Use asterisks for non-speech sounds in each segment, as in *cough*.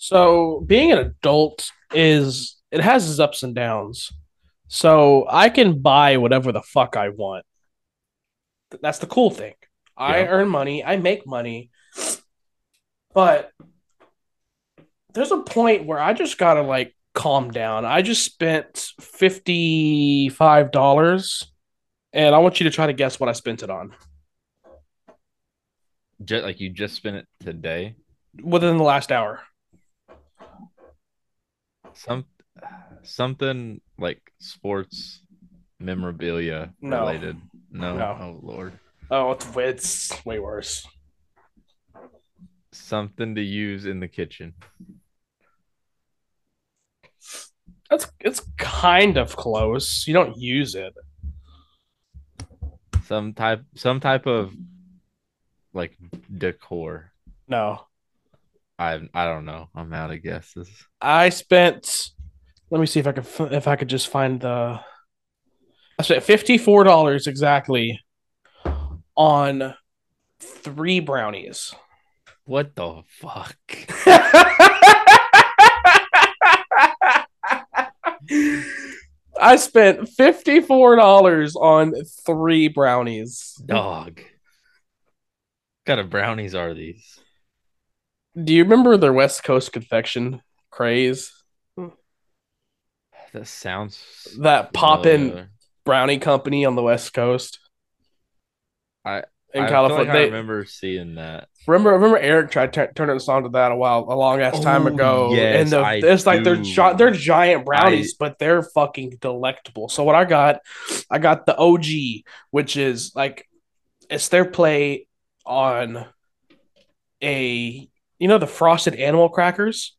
So being an adult is it has its ups and downs. So I can buy whatever the fuck I want. That's the cool thing. I Yeah. earn money, I make money, but there's a point where I just gotta like calm down. I just spent fifty-five dollars, and I want you to try to guess what I spent it on Just like you just spent it today. within the last hour. Some something like sports memorabilia No. related. No. No. Oh lord. Oh, it's it's way worse. Something to use in the kitchen. That's it's kind of close. You don't use it. Some type some type of like decor. No. I I don't know. I'm out of guesses. I spent. Let me see if I could if I could just find the. I spent fifty four dollars exactly on three brownies. What the fuck? *laughs* I spent fifty four dollars on three brownies. Dog. What kind of brownies are these? Do you remember their West Coast confection craze? Hmm. That sounds That poppin' familiar. brownie company on the West Coast. I- in I California. like I remember seeing that. Remember, remember Eric tried to turn a song to that a while, a long ass time Oh, ago. yes, and the, I it's like they're do. gi- they're giant brownies, but they're fucking delectable. So what I got, I got the OG, which is like it's their play on a you know the frosted animal crackers.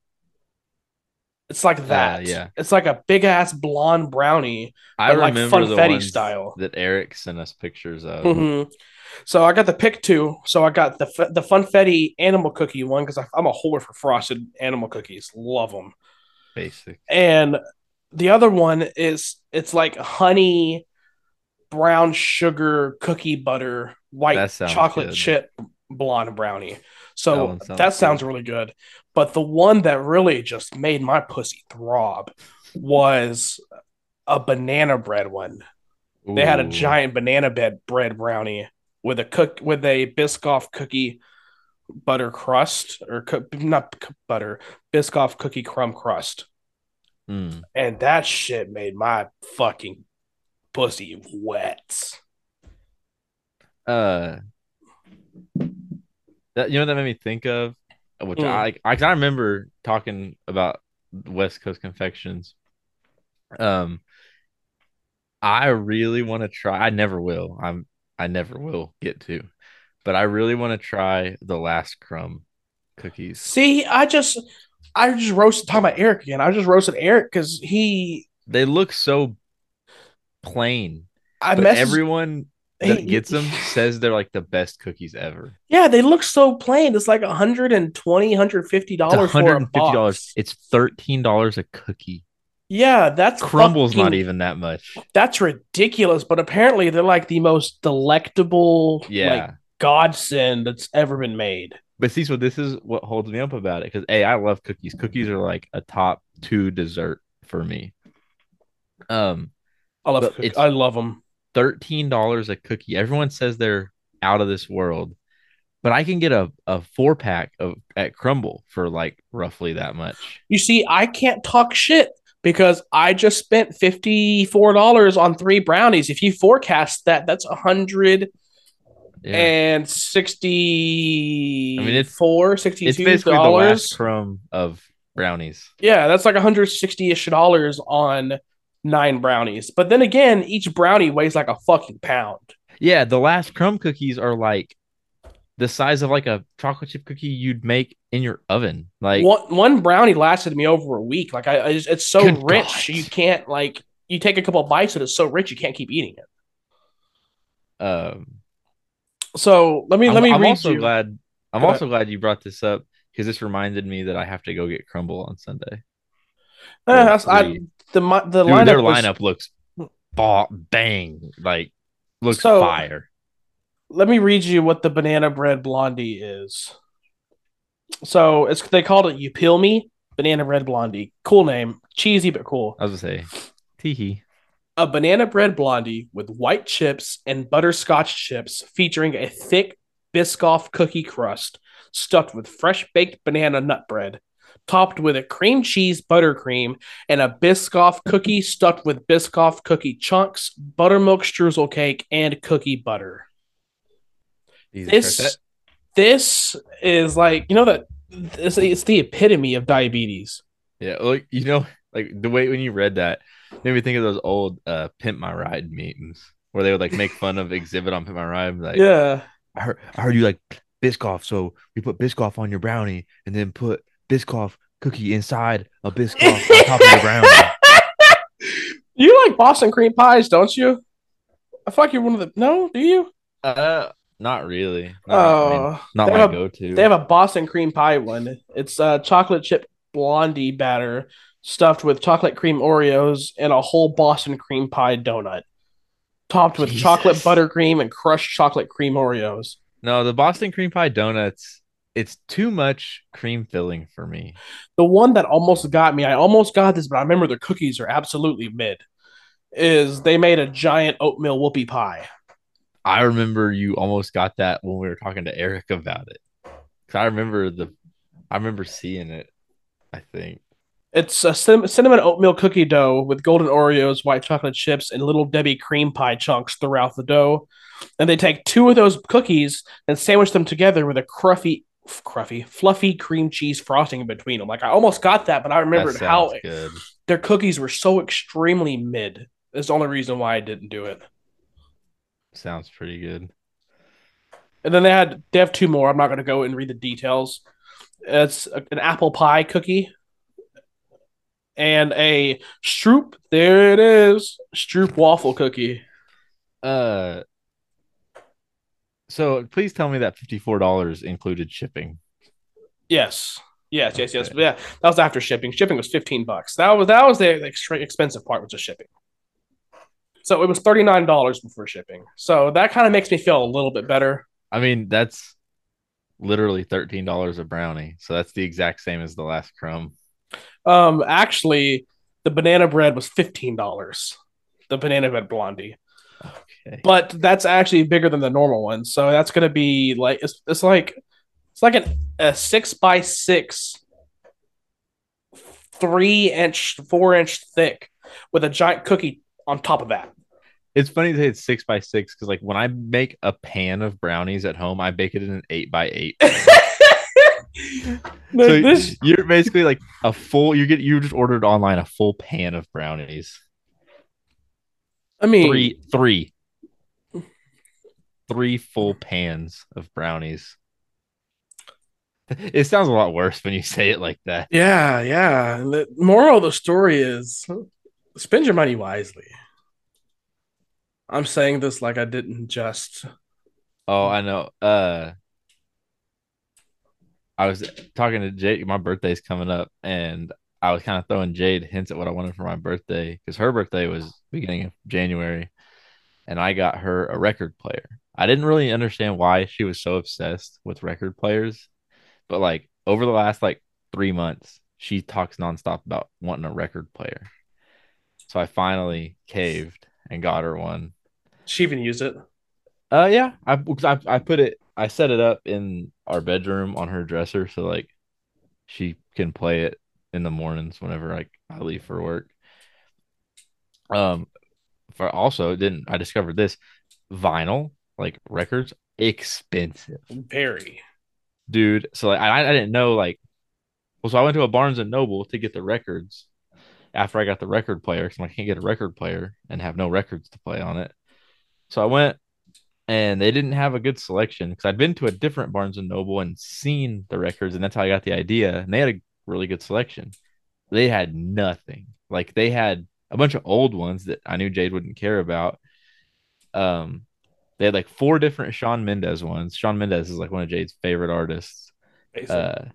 It's like that. yeah. It's like a big ass blonde brownie, I like remember the funfetti style. that Eric sent us pictures of. Mhm. So I got the pick two. So I got the f- the funfetti animal cookie one because I'm a whore for frosted animal cookies. Love them. Basic. And the other one is it's like honey, brown sugar, cookie butter, white chocolate good. chip blonde brownie. So that sounds sounds, really good. But the one that really just made my pussy throb was a banana bread one. They had a giant banana bed bread brownie with a cook with a Biscoff cookie butter crust or co- not butter Biscoff cookie crumb crust, Mm. and that shit made my fucking pussy wet. Uh, that you know what that made me think of, which Mm. I I, I remember talking about West Coast confections. Um, I really want to try. I never will. I'm I never will get to, but I really want to try the last crumb cookies. See, I just I just roasted talking about Eric again. I just roasted Eric because he They look so plain, I but messaged everyone that gets them *laughs* says they're like the best cookies ever. Yeah, they look so plain. It's like 120 150 dollars for a $150. box. It's $13 a cookie. Yeah, that's Crumbl's not even that much. That's ridiculous, but apparently they're like the most delectable Yeah. like godsend that's ever been made. But see, so this is what holds me up about it because A, I love cookies. Cookies are like a top two dessert for me. Um, I love But cookies. it's- I love them. Thirteen dollars a cookie. Everyone says they're out of this world, but I can get a, a four pack of at Crumbl for like roughly that much. You see, I can't talk shit because I just spent $54 on three brownies. If you forecast that, that's a hundred and sixty I mean, it's- four, it's sixty-two basically the last dollars. crumb of brownies. Yeah, that's like 160-ish dollars on nine brownies. But then again, each brownie weighs like a fucking pound. Yeah, the last crumb cookies are like the size of like a chocolate chip cookie you'd make in your oven. Like one one brownie lasted me over a week. Like I, I just, it's so rich, God. you can't like you take a couple bites and it's so rich you can't keep eating it. um So let me I'm, let me I'm read also you. glad I'm Go also glad you brought this up because this reminded me that I have to go get Crumbl on Sunday. That's- I. the the Dude, lineup their was- lineup looks ba- bang like looks So- fire. let me read you what the banana bread blondie is. So it's they called it You Peel Me Banana Bread Blondie. Cool name, cheesy but cool. I was gonna say, teehee. A banana bread blondie with white chips and butterscotch chips, featuring a thick Biscoff cookie crust stuffed with fresh baked banana nut bread, topped with a cream cheese buttercream and a Biscoff cookie stuffed with Biscoff cookie chunks, buttermilk streusel cake, and cookie butter. Jesus This Christ. this is like you know that it's, it's the epitome of diabetes. Yeah, like you know, like the way when you read that made me think of those old uh Pimp My Ride meetings where they would like make fun of Xzibit on Pimp My Ride. Like, Yeah. I heard, I heard you like Biscoff, so we put Biscoff on your brownie and then put Biscoff cookie inside a Biscoff on top of your brownie. *laughs* You like Boston cream pies, don't you? I feel like you're one of the no, do you? Uh, not really. Not, I mean, Oh, not they my have a- go-to. they have a Boston cream pie one. It's uh, chocolate chip blondie batter stuffed with chocolate cream Oreos and a whole Boston cream pie donut, topped with Jesus. chocolate buttercream and crushed chocolate cream Oreos. no, the Boston cream pie donuts. It's too much cream filling for me. The one that almost got me, I almost got this, but I remember the cookies are absolutely mid. Is they made a giant oatmeal whoopie pie. I remember you almost got that when we were talking to Eric about it. Cause I remember the, I remember seeing it. I think. It's a cinnamon oatmeal cookie dough with golden Oreos, white chocolate chips, and little Debbie cream pie chunks throughout the dough. And they take two of those cookies and sandwich them together with a cruffy, cruffy, fluffy cream cheese frosting in between them. Like I almost got that, but I remembered how their cookies were so extremely mid. That's the only reason why I didn't do it. Sounds pretty good. And then they had they have two more. I'm not going to go and read the details. It's a- an apple pie cookie and a Stroop. There it is, Stroop waffle cookie. Uh, so please tell me that fifty-four dollars included shipping. Yes, yes, yes, yes. But yeah, that was after shipping. Shipping was 15 bucks. That was that was the extra expensive part, was the shipping. So it was thirty nine dollars before shipping. So that kind of makes me feel a little bit better. I mean, that's literally thirteen dollars a brownie. So that's the exact same as the last crumb. Um, actually, the banana bread was fifteen dollars. The banana bread blondie. Okay. but that's actually bigger than the normal one. So that's gonna be like it's, it's like it's like an, a six by six, three inch, four inch thick with a giant cookie on top of that. It's funny to say it's six by six because, like, when I make a pan of brownies at home, I bake it in an eight by eight. *laughs* So this you're basically like a full. You get you just ordered online a full pan of brownies. I mean Three, three, three full pans of brownies. *laughs* It sounds a lot worse when you say it like that. Yeah, yeah. And The moral of the story is spend your money wisely. I'm saying this like I didn't just Oh, I know. Uh, I was talking to Jake. My birthday's coming up, and I was kind of throwing Jade hints at what I wanted for my birthday because her birthday was beginning of January, and I got her a record player. I didn't really understand why she was so obsessed with record players, but like over the last like three months, she talks nonstop about wanting a record player. So I finally caved and got her one. she even used it. Uh, yeah, I, I I put it, I set it up in our bedroom on her dresser, so like she can play it in the mornings whenever I I leave for work. Um, for also didn't I discovered this vinyl like records expensive, Very. dude. So like I I didn't know like, well, so I went to a Barnes and Noble to get the records after I got the record player because I can't get a record player and have no records to play on it. So I went and they didn't have a good selection because I'd been to a different Barnes and Noble and seen the records, and that's how I got the idea. And they had a really good selection. They had nothing. Like they had a bunch of old ones that I knew Jade wouldn't care about. Um, they had like four different Shawn Mendes ones. Shawn Mendes is like one of Jade's favorite artists. Uh,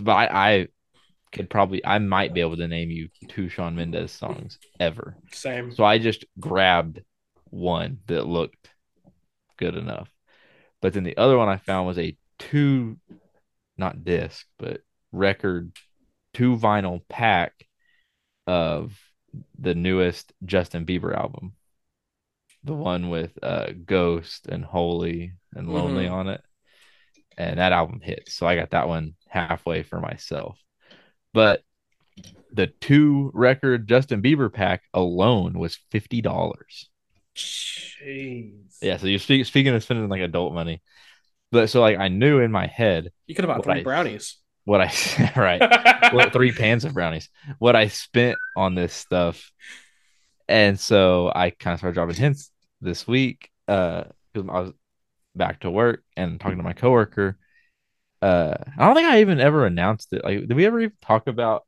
but I, I could probably, I might be able to name you two Shawn Mendes songs ever. Same. So I just grabbed one that looked good enough. But then the other one I found was a two not disc, but record two vinyl pack of the newest Justin Bieber album. The one with uh Ghost and Holy and Lonely Mhm. on it. And that album hits. So I got that one halfway for myself. But the two record Justin Bieber pack alone was fifty dollars. Jeez. Yeah, so you're speak, speaking of spending like adult money, but so like I knew in my head You could have bought three I- brownies. What I *laughs* right, well, three pans of brownies, what I spent on this stuff, and so I kind of started dropping hints this week, uh, because I was back to work and talking to my coworker. Uh, I don't think I even ever announced it. Like, did we ever even talk about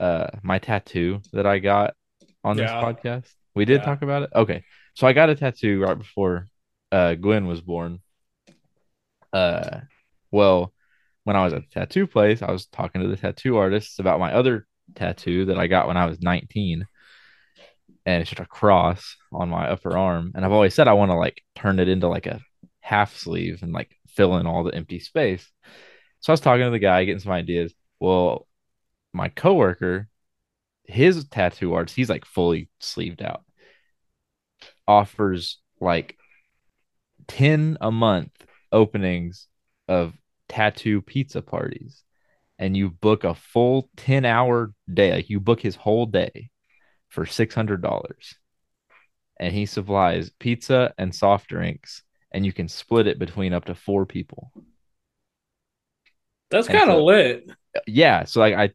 uh my tattoo that I got on this podcast? We did Yeah. talk about it. Okay, so I got a tattoo right before uh Gwen was born. Uh, well, when I was at the tattoo place, I was talking to the tattoo artist about my other tattoo that I got when I was 19. And it's just a cross on my upper arm. And I've always said I want to like turn it into like a half sleeve and like fill in all the empty space. So I was talking to the guy, getting some ideas. Well, my coworker, his tattoo artist, he's like fully sleeved out, offers like 10 a month openings of tattoo pizza parties. And you book a full 10 hour day, like you book his whole day for $600. And he supplies pizza and soft drinks, and you can split it between up to four people. That's kind of so- lit. yeah so like i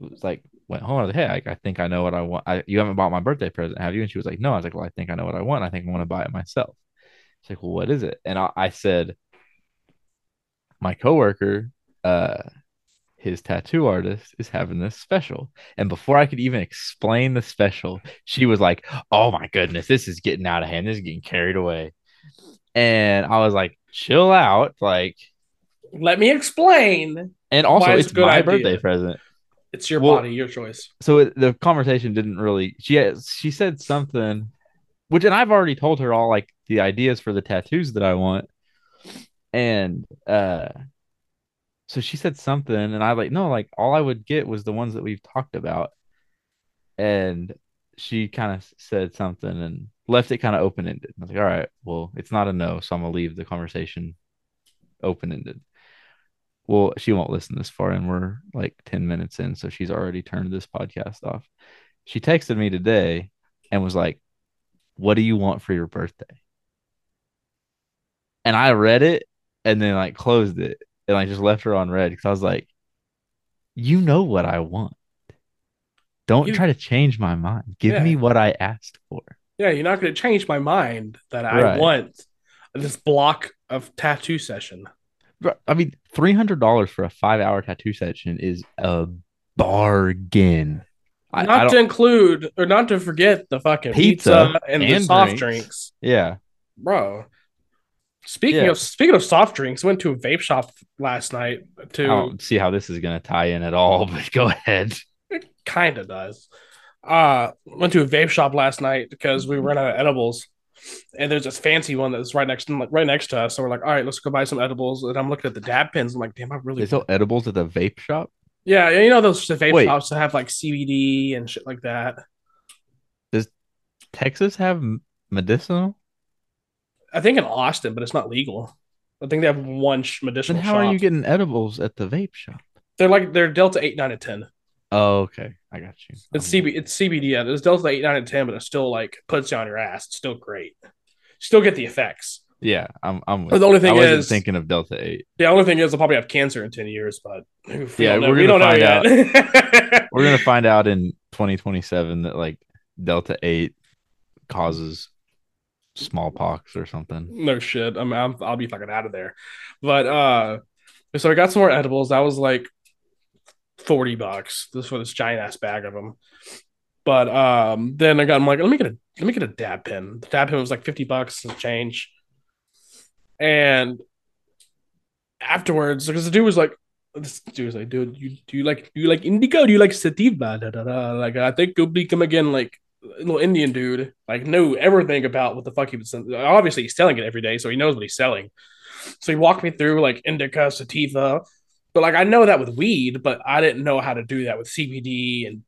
was like went home I was like, hey I, I think i know what i want I, you haven't bought my birthday present have you and she was like no i was like well i think i know what i want i think i want to buy it myself she's like well what is it and i, I said my coworker uh his tattoo artist is having this special and before i could even explain the special she was like oh my goodness this is getting out of hand this is getting carried away and i was like chill out like Let me explain. and also it's it's my idea. birthday present It's your Well- body, your choice. so it, the conversation didn't really she she said something which and I've already told her all like the ideas for the tattoos that I want and uh so she said something and I like no like all I would get was the ones that we've talked about and she kind of said something and left it kind of open ended. I was like, all right, well, it's not a no, so I'm gonna leave the conversation open ended. Well, she won't listen this far, and we're like 10 minutes in, so she's already turned this podcast off. She texted me today and was like, What do you want for your birthday? And I read it and then like closed it and I just left her on red because I was like, You know what I want. Don't You- try to change my mind. Give Yeah. me what I asked for. Yeah, you're not going to change my mind that I Right. want this block of tattoo session. I mean, three hundred dollars for a five hour tattoo session is a bargain. I, I not don't, to include or not to forget the fucking pizza, Pizza and, the and soft drinks. drinks. yeah, bro. Speaking Yeah. of speaking of soft drinks, went to a vape shop last night. I To don't see how this is gonna tie in at all, *laughs* but go ahead. it kind of does. Uh, went to a vape shop last night because we ran out of edibles, and there's this fancy one that's right next like right next to us. So we're like, all right, let's go buy some edibles. And I'm looking at the dab pens. I'm like, damn, I really They sell edibles at the vape shop. yeah, yeah, you know those vape Wait. shops that have like CBD and shit like that. Does Texas have medicinal. I think in Austin, but it's not legal. I think they have one sh- Then medicinal how shop. are you getting edibles at the vape shop? they're like they're Delta eight, nine, and ten. Oh, okay, I got you. It's CB, it's CBD. Yeah, it's Delta eight, nine, and ten, but it still like puts you on your ass. It's still great. Still get the effects. Yeah, I'm. I'm. The only thing is- thinking of Delta Eight. The only thing is, I'll probably have cancer in ten years. But we Yeah, know- we're gonna don't know find yet. *laughs* We're gonna find out in 2027 that like Delta Eight causes smallpox or something. no shit. I'm, I'm I'll be fucking out of there. But uh, so I got some more edibles. That was like forty bucks. This for this giant ass bag of them. But um, then I got I'm like, let me get a let me get a dab pen. The dab pen was like fifty bucks and change. And afterwards, because the dude was like, this dude was like, dude, you do you like do you like indica? Do you like sativa? Da, da, da. Like I think you'll become again like little Indian dude, like knew everything about what the fuck he was. Obviously, he's selling it every day, so he knows what he's selling. So he walked me through like indica, sativa, But like I know that with weed, but I didn't know how to do that with CBD and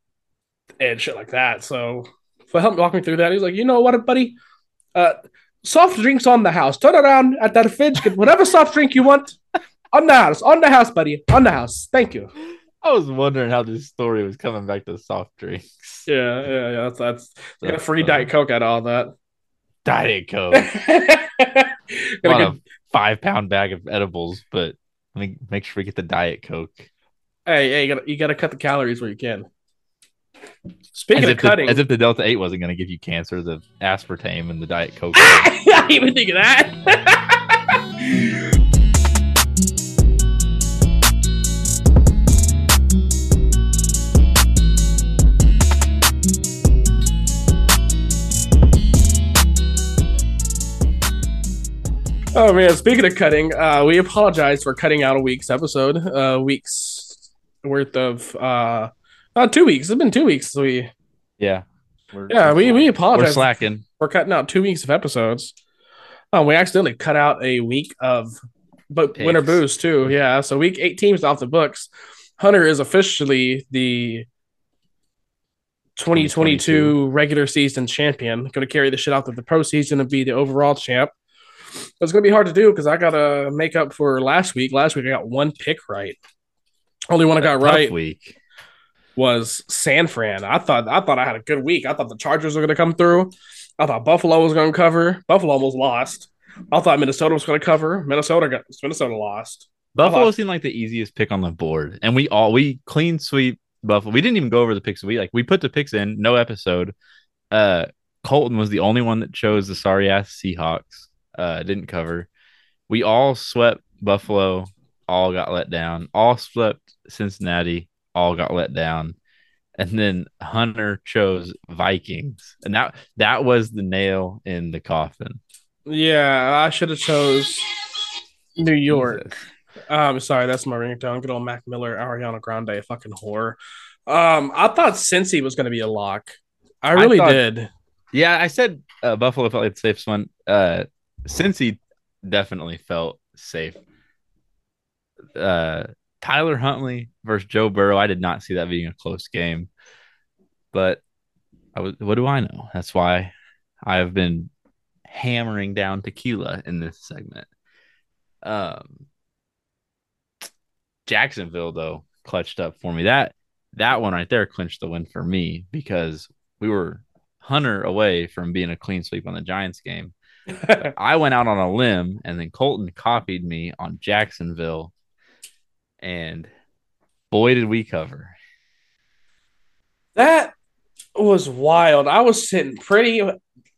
and shit like that. So so help walk me through that. He's like, you know what, buddy? Uh, soft drinks on the house. Turn around at that fridge, get whatever soft drink you want on the house, on the house, buddy, on the house. Thank you. I was wondering how this story was coming back to soft drinks. Yeah, yeah, yeah. That's that's, that's got a free Diet Coke out of all that. Diet Coke. *laughs* Got a five pound bag of edibles, but let me make sure we get the Diet Coke. Hey, hey, you gotta you gotta cut the calories where you can. Speaking as of cutting, the, as if the Delta Eight wasn't going to give you cancer, the aspartame and the Diet Coke. *laughs* I didn't even think of that. *laughs* Oh man, speaking of cutting, uh, we apologize for cutting out a week's episode. Uh, weeks worth of uh, uh two weeks. It's been two weeks. We yeah, we're, yeah, we we apologize. We're slacking. We're cutting out two weeks of episodes. Um, we accidentally cut out a week of but Picks. winter boost too. Yeah, so week eight teams off the books. Hunter is officially the 2022, 2022. regular season champion. Going to carry the shit out of the pro season and be the overall champ. It's gonna be hard to do because I gotta make up for last week. Last week I got one pick right. Only one I got right week was San Fran. I thought I thought I had a good week. I thought the Chargers were gonna come through. I thought Buffalo was gonna cover. Buffalo almost lost. I thought Minnesota was gonna cover. Minnesota got Minnesota lost. Buffalo seemed like the easiest pick on the board, and we all we clean sweep Buffalo. We didn't even go over the picks. We like we put the picks in, no episode. Uh, Colton was the only one that chose the sorry ass Seahawks uh, didn't cover. We all swept Buffalo, all got let down. All swept Cincinnati, all got let down. And then Hunter chose Vikings, and that that was the nail in the coffin. Yeah, I should have chose New York. Um, sorry, that's my ringtone. Good old Mac Miller, Ariana Grande, fucking whore. Um, I thought Cincy was going to be a lock. I really I thought, did. Yeah, I said uh, Buffalo felt like the safest one. Uh, Cincy definitely felt safe. Uh, Tyler Huntley versus Joe Burrow. I did not see that being a close game, but I was. What do I know? That's why I have been hammering down tequila in this segment. Um, Jacksonville though clutched up for me. That that one right there clinched the win for me because we were Hunter away from being a clean sweep on the Giants game. *laughs* I went out on a limb, and then Colton copied me on Jacksonville, and boy, did we cover! That was wild. I was sitting pretty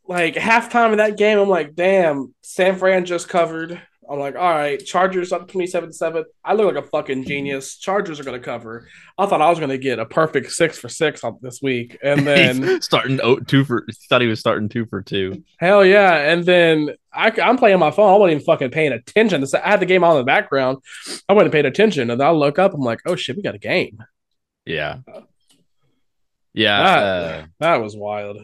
like halftime of that game. I'm like, damn, San Fran just covered. I'm like, all right, Chargers up 27 7. I look like a fucking genius. Chargers are going to cover. I thought I was going to get a perfect six for six on this week. And *laughs* then starting oh, two for, thought he was starting two for two. Hell yeah. And then I, am playing my phone. I wasn't even fucking paying attention. I had the game on in the background. I wasn't paying attention. And I look up. I'm like, oh shit, we got a game. Yeah. Yeah. That, uh, that was wild.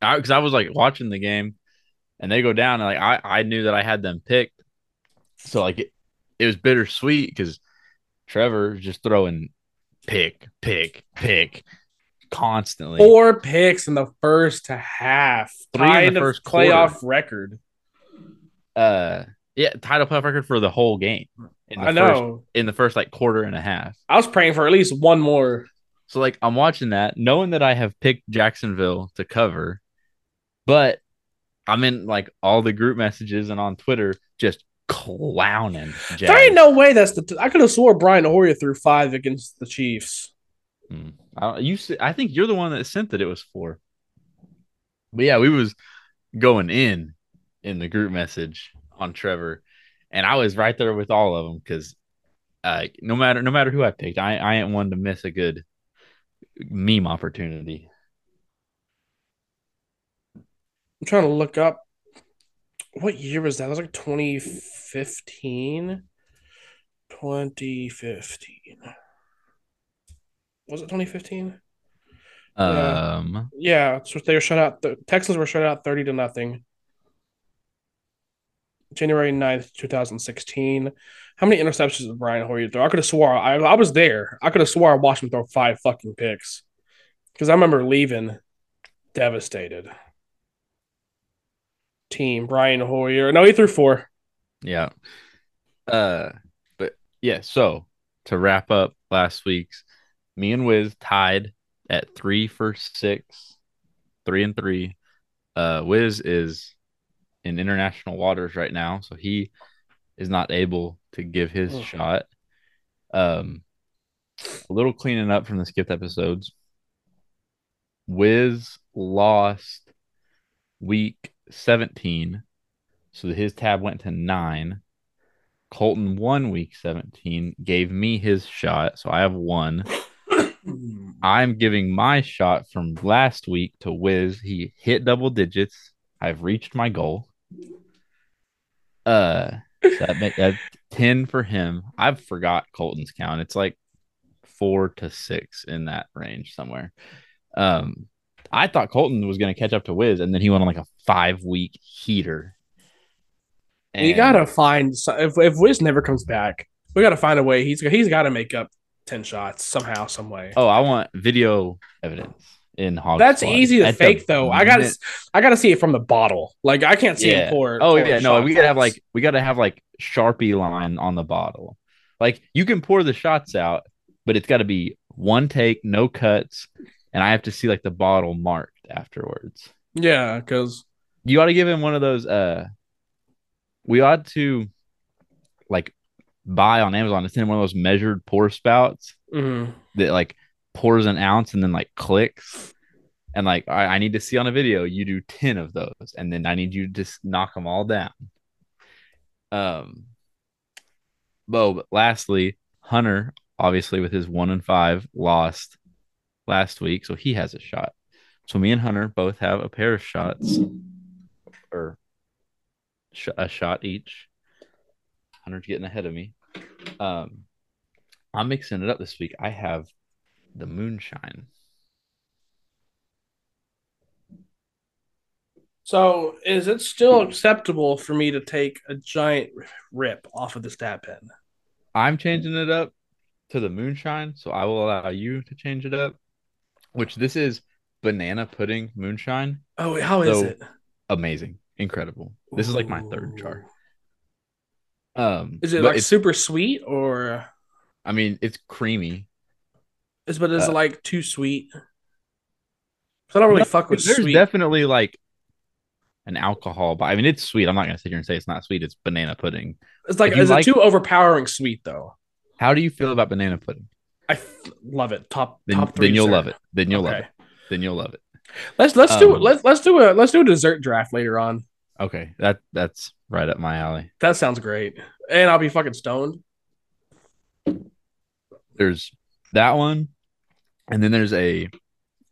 Because I, I was like watching the game and they go down and like I, I knew that I had them picked. So like it, it was bittersweet because Trevor just throwing pick, pick, pick constantly. Four picks in the first half. Three in the first playoff quarter. record. Uh yeah, title playoff record for the whole game. I know. In the first like quarter and a half. I was praying for at least one more. So like I'm watching that, knowing that I have picked Jacksonville to cover, but I'm in like all the group messages and on Twitter just clowning. Jags. There ain't no way that's the. T- I could have swore Brian Hoyer threw five against the Chiefs. Hmm. I, you, I think you're the one that sent that it was four. But yeah, we was going in in the group message on Trevor, and I was right there with all of them because, uh, no matter no matter who I picked, I I ain't one to miss a good meme opportunity. I'm trying to look up what year was that? It was like 2015. 2015. Was it 2015? Um yeah, so they were shut out the Texans were shut out 30 to nothing. January 9th, 2016. How many interceptions did Brian Hoyer throw? I could have swore I, I was there. I could have swore I watched him throw five fucking picks. Because I remember leaving devastated. Team Brian Hoyer. No, he threw four. Yeah. Uh but yeah, so to wrap up last week's, me and Wiz tied at three for six, three and three. Uh Wiz is in international waters right now, so he is not able to give his Oh. shot. Um a little cleaning up from the skipped episodes. Wiz lost week 17. So his tab went to nine. Colton won week 17, gave me his shot. So I have one. *coughs* I'm giving my shot from last week to Wiz. He hit double digits. I've reached my goal. Uh, so that make that 10 for him. I've forgot Colton's count. It's like four to six in that range somewhere. Um, I thought Colton was going to catch up to Wiz, and then he went on like a five week heater. we gotta find if if Wiz never comes back, we gotta find a way. He's he's got to make up ten shots somehow, some way. Oh, I want video evidence in Hog. That's Squad. easy to At fake though. I gotta I gotta see it from the bottle. Like I can't see Yeah. him pour. Oh pour yeah, no, we gotta have like we gotta have like Sharpie line on the bottle. Like you can pour the shots out, but it's got to be one take, no cuts, and I have to see like the bottle marked afterwards. yeah, because You ought to give him one of those. Uh, we ought to like buy on Amazon. It's in one of those measured pour spouts mm-hmm. that like pours an ounce and then like clicks. And like I, I need to see on a video, you do ten of those, and then I need you to just knock them all down. Um, Bo, but lastly, Hunter, obviously with his one and five, lost last week, so he has a shot. So me and Hunter both have a pair of shots, or sh- a shot each. Hunter's getting ahead of me. Um, I'm mixing it up this week. I have the moonshine. So is it still acceptable for me to take a giant rip off of the dab pen? I'm changing it up to the moonshine, so I will allow you to change it up. Which this is banana pudding moonshine. Oh, how is So- it? Amazing, incredible. This is like my third. Ooh. Um, Is it like super sweet or I mean, it's creamy. is but is Uh, it like too sweet? I don't really No, fuck with There's sweet. definitely like an alcohol, but I mean, it's sweet. I'm not gonna sit here and say it's not sweet. It's banana pudding. it's like is like- it too overpowering sweet though? How do you feel about banana pudding? I f- love it. Top Then, top three. then you'll sir. love it. Then you'll love it. Then you'll love it. Let's let's do Um, let's let's do a let's do a dessert draft later on. Okay, that that's right up my alley. That sounds great. And I'll be fucking stoned. There's that one, and then there's a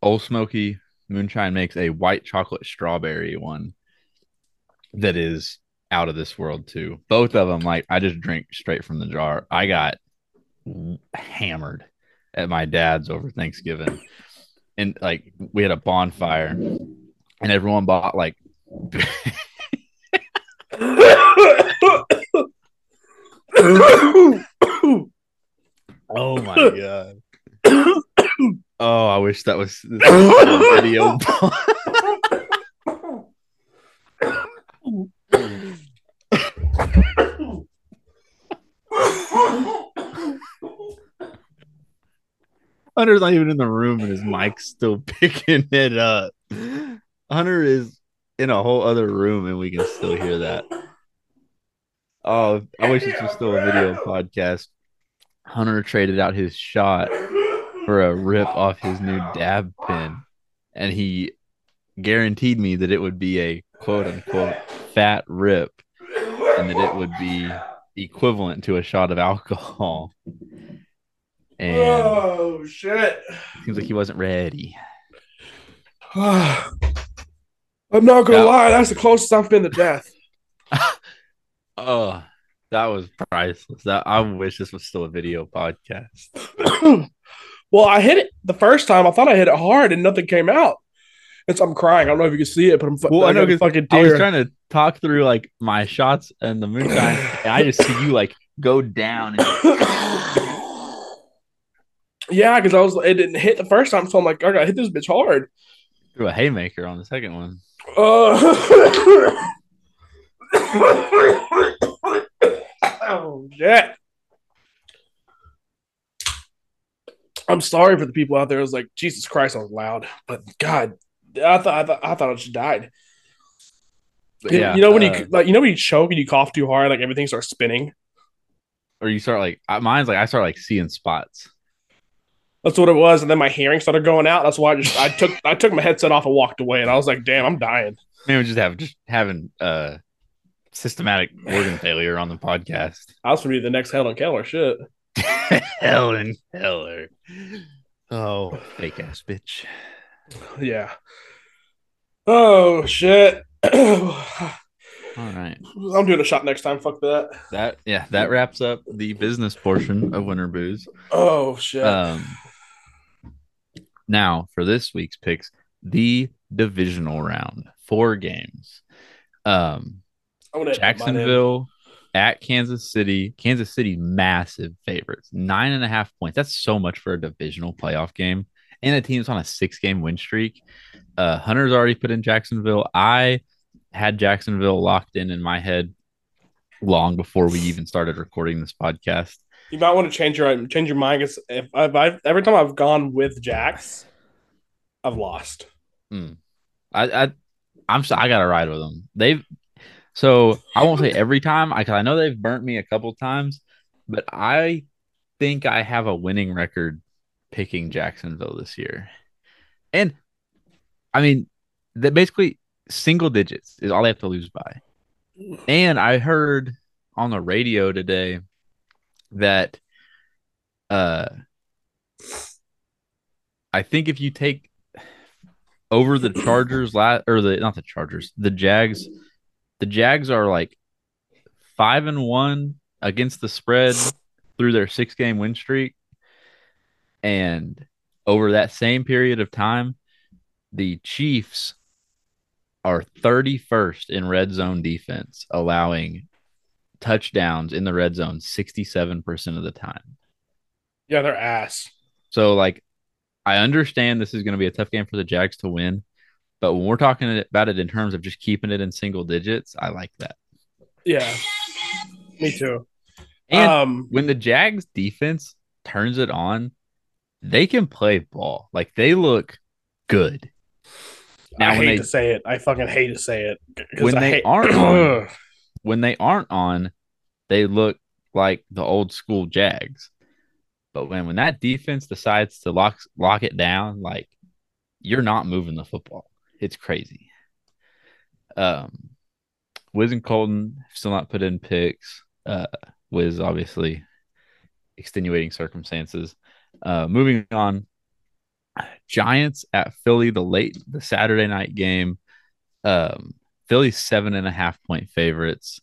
Ole Smoky Moonshine makes a white chocolate strawberry one that is out of this world too. Both of them, like I just drink straight from the jar. I got hammered at my dad's over Thanksgiving, and like we had a bonfire, and everyone bought like Oh my god. oh, I wish that was this was a video. Hunter's not even in the room and his mic's still *laughs* picking it up. Hunter is in a whole other room and we can still hear that. Oh, I wish this was still a video podcast. Hunter traded out his shot for a rip off his new dab pen, and he guaranteed me that it would be a quote unquote fat rip and that it would be equivalent to a shot of alcohol. And oh shit. seems like he wasn't ready. *sighs* I'm not gonna Yeah. lie, that's the closest I've been to death. *laughs* Oh, that was priceless. That I wish this was still a video podcast. *clears throat* well, I hit it the first time. I thought I hit it hard and nothing came out. It's I'm crying. I don't know if you can see it, but I'm well, I, I know got a 'cause fucking I was trying to talk through like my shots and the moonshine, *coughs* and I just see you like go down. And, *coughs* *coughs* yeah, because I was it didn't hit the first time, so I'm like, I gotta hit this bitch hard. threw a haymaker on the second one. Uh, *laughs* oh shit. I'm sorry for the people out there. I was like, Jesus Christ, I was loud, but God, I thought I thought I thought I just died. You- yeah, you know when uh, you like, you know when you choke and you cough too hard, like everything starts spinning. or you start like mine's like I start like seeing spots. That's what it was, and then my hearing started going out. That's why I just I took I took my headset off and walked away, and I was like, damn, I'm dying. Maybe we just have just having uh systematic organ failure on the podcast. I was gonna be the next Helen Keller. Shit. *laughs* Helen Keller. Oh, fake ass bitch. Yeah. Oh shit. *clears throat* All right. I'm doing a shot next time. Fuck that. That yeah, that wraps up the business portion of Winter Booze. Oh shit. Um now for this week's picks, the divisional round, four games. Um I'm gonna hit mine in. Jacksonville at Kansas City. Kansas City, massive favorites. Nine and a half points. That's so much for a divisional playoff game. And the team's on a six game win streak. Uh, Hunter's already put in Jacksonville. I had Jacksonville locked in in my head long before we even started recording this podcast. You might want to change your change your mind. 'cause If I've, I've every time I've gone with Jax, I've lost. Hmm. I, I I'm I gotta ride with them. They've so I won't say every time. I 'cause I know they've burnt me a couple times, but I think I have a winning record picking Jacksonville this year. And I mean, that basically single digits is all they have to lose by. And I heard on the radio today that uh I think if you take over the Chargers last or the not the Chargers, the Jags, the Jags are like five and one against the spread through their six game win streak. And over that same period of time, the Chiefs are 31st in red zone defense, allowing touchdowns in the red zone 67% of the time. Yeah, they're ass. So, like, I understand this is going to be a tough game for the Jags to win, but when we're talking about it in terms of just keeping it in single digits, I like that. Yeah, me too. And um, when the Jags defense turns it on, they can play ball. Like, they look good. Now, I hate they- to say it. I fucking hate to say it. When I they hate- aren't *clears throat* on, when they aren't on, they look like the old school Jags. But when when that defense decides to lock lock it down, like you're not moving the football. It's crazy. Um, Wiz and Colton still not put in picks. Uh, Wiz obviously extenuating circumstances. Uh, moving on, Giants at Philly, the late the Saturday night game. Um, Philly's seven and a half point favorites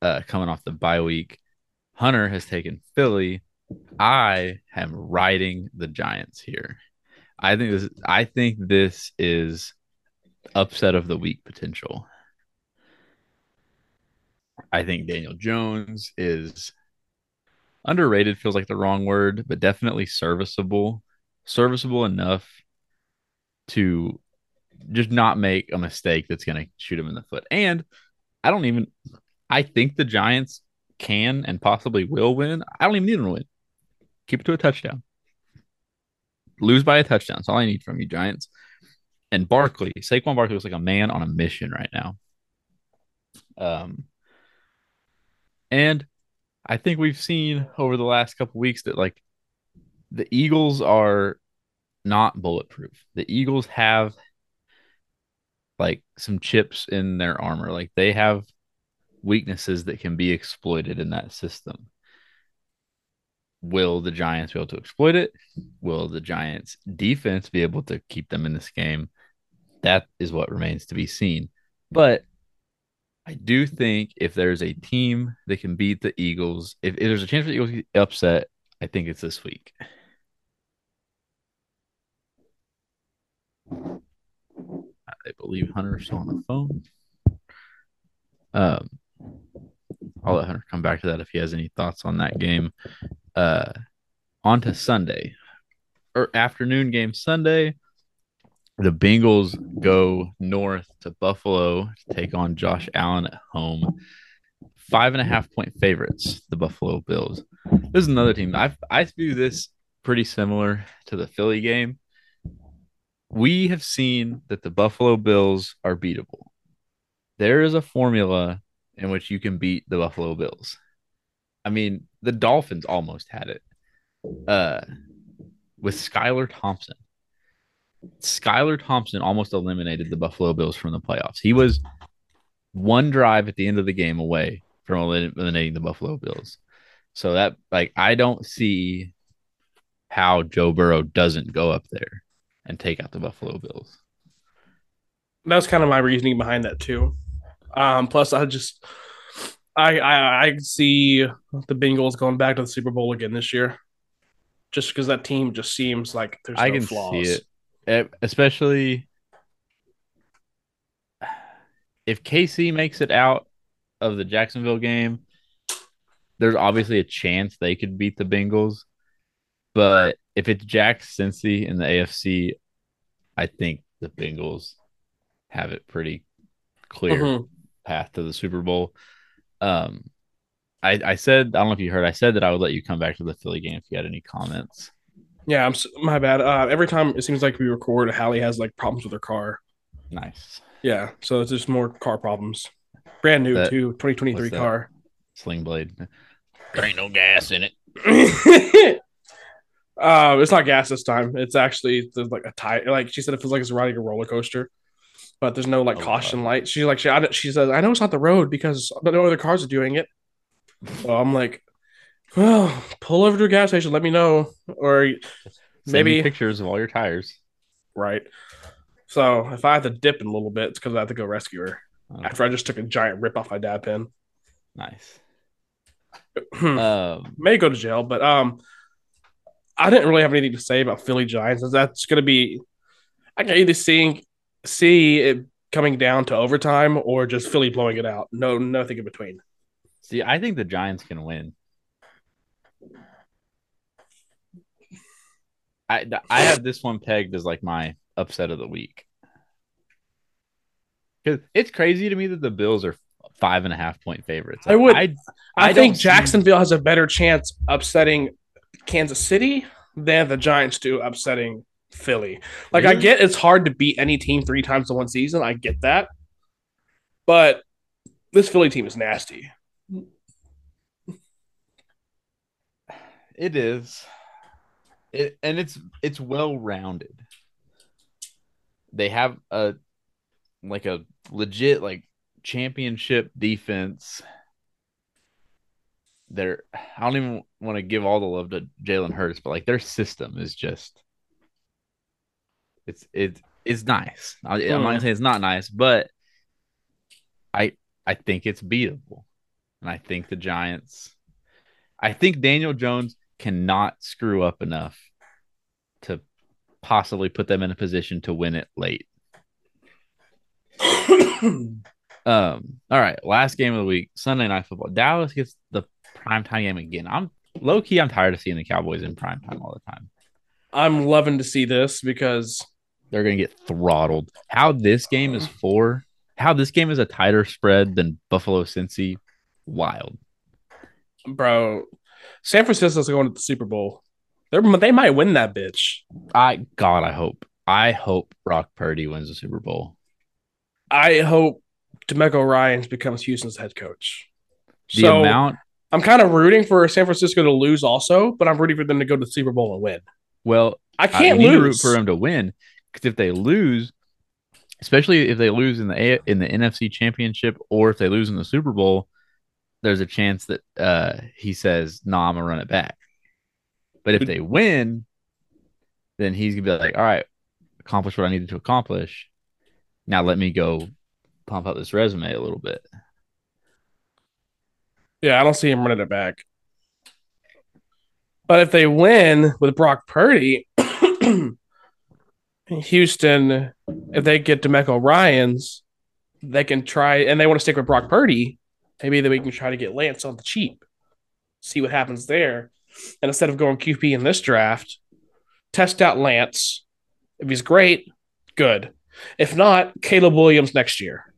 uh, coming off the bye week. Hunter has taken Philly. I am riding the Giants here. I think this. I think this is upset of the week potential. I think Daniel Jones is underrated. Feels like the wrong word, but definitely serviceable. Serviceable enough to just not make a mistake that's going to shoot him in the foot. And I don't even. I think the Giants can and possibly will win. I don't even need them to win. Keep it to a touchdown. Lose by a touchdown. That's all I need from you, Giants. And Barkley, Saquon Barkley looks like a man on a mission right now. Um, and I think we've seen over the last couple weeks that like the Eagles are not bulletproof. The Eagles have like some chips in their armor. Like they have weaknesses that can be exploited in that system. Will the Giants be able to exploit it? Will the Giants defense be able to keep them in this game? That is what remains to be seen. But I do think if there's a team that can beat the Eagles, if, if there's a chance for the Eagles to upset, I think it's this week. I believe Hunter's still on the phone. Um, I'll let Hunter come back to that if he has any thoughts on that game. Uh, on to Sunday or afternoon game Sunday. The Bengals go north to Buffalo to take on Josh Allen at home. Five and a half point favorites, the Buffalo Bills. This is another team. I I view this pretty similar to the Philly game. We have seen that the Buffalo Bills are beatable. There is a formula in which you can beat the Buffalo Bills. I mean, the Dolphins almost had it. Uh with Skylar Thompson. Skylar Thompson almost eliminated the Buffalo Bills from the playoffs. He was one drive at the end of the game away from eliminating the Buffalo Bills. So that like I don't see how Joe Burrow doesn't go up there and take out the Buffalo Bills. That was kind of my reasoning behind that too. Um, plus, I just I, I I see the Bengals going back to the Super Bowl again this year, just because that team just seems like there's I no can flaws. see it, especially if KC makes it out of the Jacksonville game. There's obviously a chance they could beat the Bengals, but if it's Jack Cincy in the AFC, I think the Bengals have it pretty clear. Mm-hmm path to the Super Bowl. Um, I, I said I don't know if you heard. I said that I would let you come back to the Philly game if you had any comments. Yeah, I'm my bad. Uh, every time it seems like we record, Hallie has like problems with her car. Nice. Yeah, so it's just more car problems. Brand new that, too, 2023 car. Sling blade. There ain't no gas in it. *laughs* uh, it's not gas this time. It's actually like a tire. Like she said, it feels like it's riding a roller coaster but there's no like oh, caution God. light. She's like, she, I, she says, I know it's not the road because no other cars are doing it. *laughs* So I'm like, well, pull over to a gas station, let me know, or Send maybe pictures of all your tires. Right. So if I have to dip in a little bit, it's because I have to go rescue her oh. after I just took a giant rip off my dab pen. Nice. *clears throat* um, May go to jail, but um, I didn't really have anything to say about Philly Giants. That's going to be, I can either see see it coming down to overtime or just Philly blowing it out. No, nothing in between. See, I think the Giants can win. I I have this one pegged as like my upset of the week. Because it's crazy to me that the Bills are five and a half point favorites. I would. I, I, I think Jacksonville has a better chance upsetting Kansas City than the Giants do upsetting Philly. Like I get it's hard to beat any team three times in one season. I get that. But this Philly team is nasty. It is. It, and it's it's well rounded. They have a like a legit like championship defense. They're I don't even want to give all the love to Jalen Hurts, but like their system is just it's it it's nice. I, am not gonna say it's not nice, but I I think it's beatable, and I think the Giants. I think Daniel Jones cannot screw up enough to possibly put them in a position to win it late. *coughs* um. All right. Last game of the week, Sunday night football. Dallas gets the primetime game again. I'm low key. I'm tired of seeing the Cowboys in primetime all the time. I'm loving to see this because they're going to get throttled. How this game is for, how this game is a tighter spread than Buffalo Cincy, wild. Bro, San Francisco's going to the Super Bowl. They're, they might win that bitch. I God, I hope. I hope Brock Purdy wins the Super Bowl. I hope DeMeco Ryans becomes Houston's head coach. The so amount I'm kind of rooting for San Francisco to lose also, but I'm rooting for them to go to the Super Bowl and win. Well, I can't I lose. root for them to win because if they lose, especially if they lose in the A- in the NFC Championship or if they lose in the Super Bowl, there's a chance that uh, he says, "No, nah, I'm gonna run it back." But if they win, then he's gonna be like, "All right, accomplish what I needed to accomplish. Now let me go pump up this resume a little bit." Yeah, I don't see him running it back. But if they win with Brock Purdy, *clears throat* Houston, if they get DeMeco Ryans, they can try and they want to stick with Brock Purdy. Maybe then we can try to get Lance on the cheap, see what happens there. And instead of going QB in this draft, test out Lance. If he's great, good. If not, Caleb Williams next year.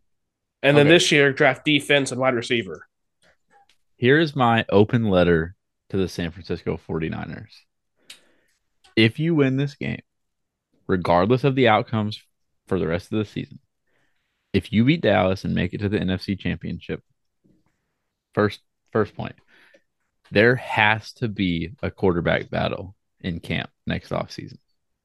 And then Okay. this year, draft defense and wide receiver. Here is my open letter to the San Francisco 49ers. If you win this game, regardless of the outcomes for the rest of the season, if you beat Dallas and make it to the NFC Championship, first first point, there has to be a quarterback battle in camp next offseason.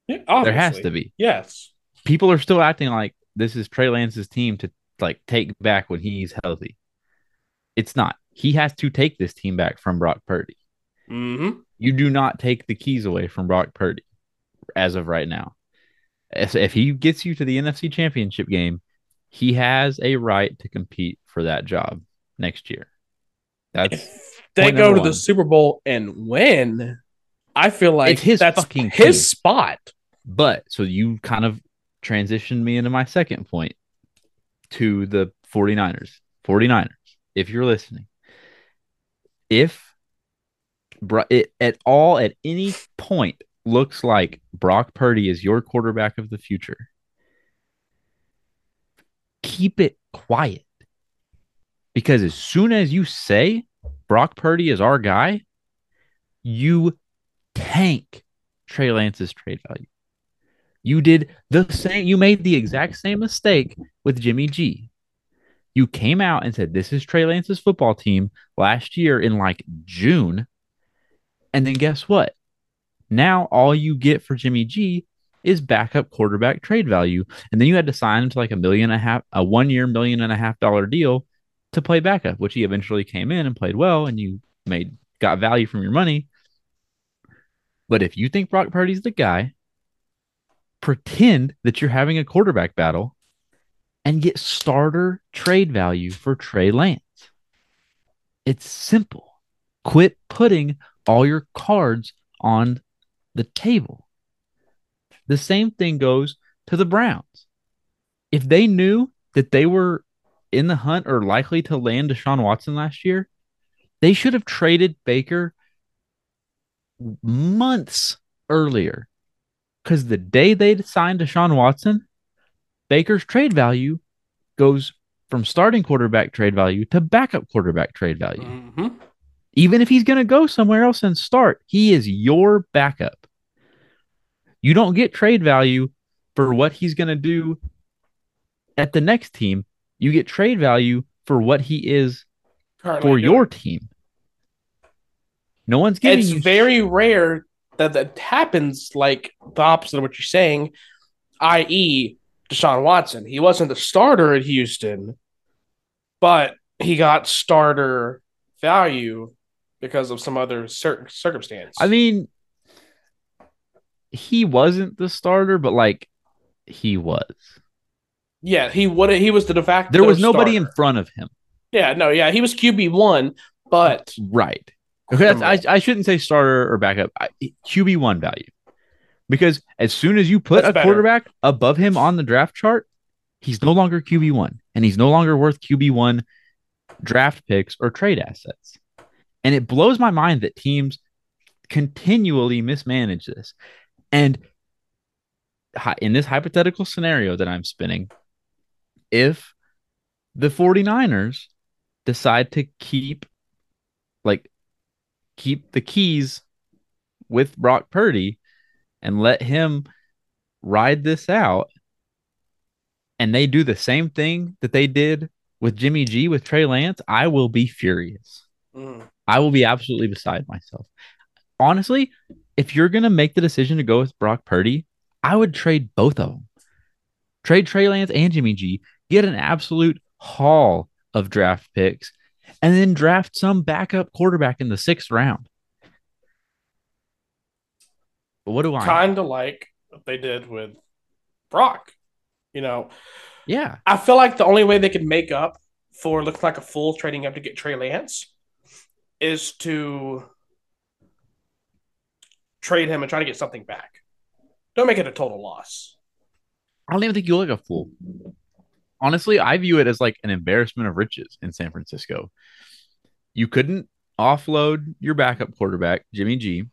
Yeah, There has to be. Yes. People are still acting like this is Trey Lance's team to like take back when he's healthy. It's not. He has to take this team back from Brock Purdy. Mm-hmm. You do not take the keys away from Brock Purdy as of right now. If if he gets you to the NFC Championship game, he has a right to compete for that job next year. That's If they go to the. Super Bowl and win, I feel like It's his that's fucking his team. spot. but so you kind of transitioned me into my second point to the 49ers. 49ers, if you're listening, if it at all at any point looks like Brock Purdy is your quarterback of the future, keep it quiet. Because as soon as you say Brock Purdy is our guy, you tank Trey Lance's trade value. You did the same, you made the exact same mistake with Jimmy G. You came out and said, This is Trey Lance's football team last year in like June. And then guess what? Now all you get for Jimmy G is backup quarterback trade value. And then you had to sign him to like a million and a half, a one year million and a half dollar deal to play backup, which he eventually came in and played well, and you made got value from your money. But if you think Brock Purdy's the guy, pretend that you're having a quarterback battle and get starter trade value for Trey Lance. It's simple. Quit putting all your cards on the table. The same thing goes to the Browns. If they knew that they were in the hunt or likely to land Deshaun Watson last year, they should have traded Baker months earlier. Because the day they signed Deshaun Watson, Baker's trade value goes from starting quarterback trade value to backup quarterback trade value. Mm-hmm. Even if he's going to go somewhere else and start, he is your backup. You don't get trade value for what he's going to do at the next team. You get trade value for what he is for your team. No one's getting. It's very rare that that happens like the opposite of what you're saying, i.e., Deshaun Watson. He wasn't the starter at Houston, but he got starter value because of some other certain circumstance. I mean, he wasn't the starter, but like he was. yeah, he would. He was the de facto. There was nobody in front of him. Yeah, no, yeah, he was QB one, but Right. Okay, I, I shouldn't say starter or backup. QB one value, because as soon as you put That's a better. quarterback above him on the draft chart, he's no longer QB one, and he's no longer worth QB one draft picks or trade assets. And it blows my mind that teams continually mismanage this. And in this hypothetical scenario that I'm spinning, if the 49ers decide to keep like keep the keys with Brock Purdy and let him ride this out and they do the same thing that they did with Jimmy G with Trey Lance, I will be furious. Mm. I will be absolutely beside myself. Honestly, if you're going to make the decision to go with Brock Purdy, I would trade both of them. Trade Trey Lance and Jimmy G, get an absolute haul of draft picks, and then draft some backup quarterback in the sixth round. But what do I? kind of like what they did with Brock. You know, Yeah. I feel like the only way they could make up for looking like a fool trading up to get Trey Lance is to trade him and try to get something back. Don't make it a total loss. I don't even think you look like a fool. Honestly, I view it as like an embarrassment of riches in San Francisco. You couldn't offload your backup quarterback, Jimmy G.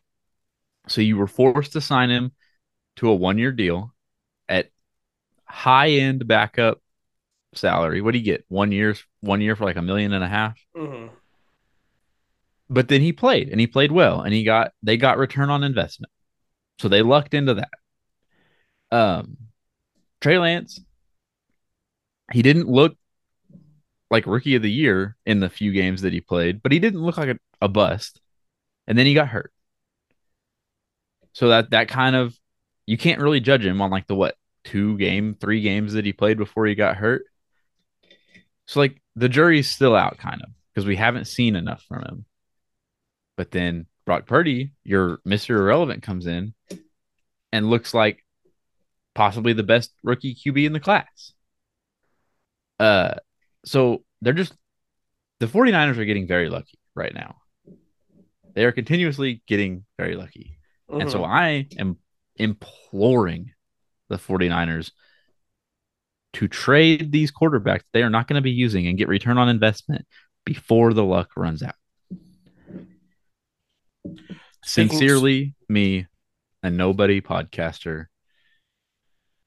So you were forced to sign him to a one year deal at high end backup salary. What do you get? One year's one year for like a million and a half. Mm-hmm. But then he played and he played well and he got they got return on investment. So they lucked into that. Um Trey Lance, he didn't look like rookie of the year in the few games that he played, but he didn't look like a, a bust. And then he got hurt. So that that kind of you can't really judge him on like the what two game, three games that he played before he got hurt. So like the jury's still out kind of because we haven't seen enough from him. But then Brock Purdy, your Mr. Irrelevant, comes in and looks like possibly the best rookie QB in the class. Uh so they're just the 49ers are getting very lucky right now. They are continuously getting very lucky. Mm-hmm. And so mm-hmm. I am imploring the 49ers to trade these quarterbacks they are not going to be using and get return on investment before the luck runs out. Sincerely, me, a nobody podcaster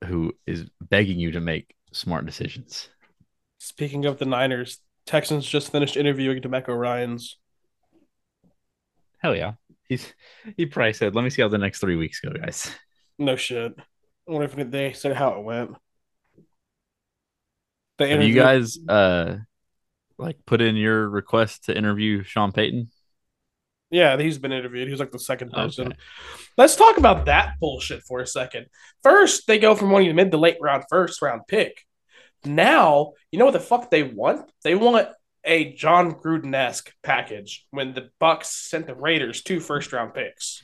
who is begging you to make smart decisions. Speaking of the Niners, Texans just finished interviewing DeMeco Ryans. Hell yeah. He's he probably said, Let me see how the next three weeks go, guys. No shit. I wonder if they said how it went. The Have you guys uh like put in your request to interview Sean Payton? Yeah, he's been interviewed. He was like the second person. Okay. Let's talk about that bullshit for a second. First, they go from wanting mid to late round first round pick. Now, you know what the fuck they want? They want a Jon Gruden esque package when the Bucs sent the Raiders two first round picks.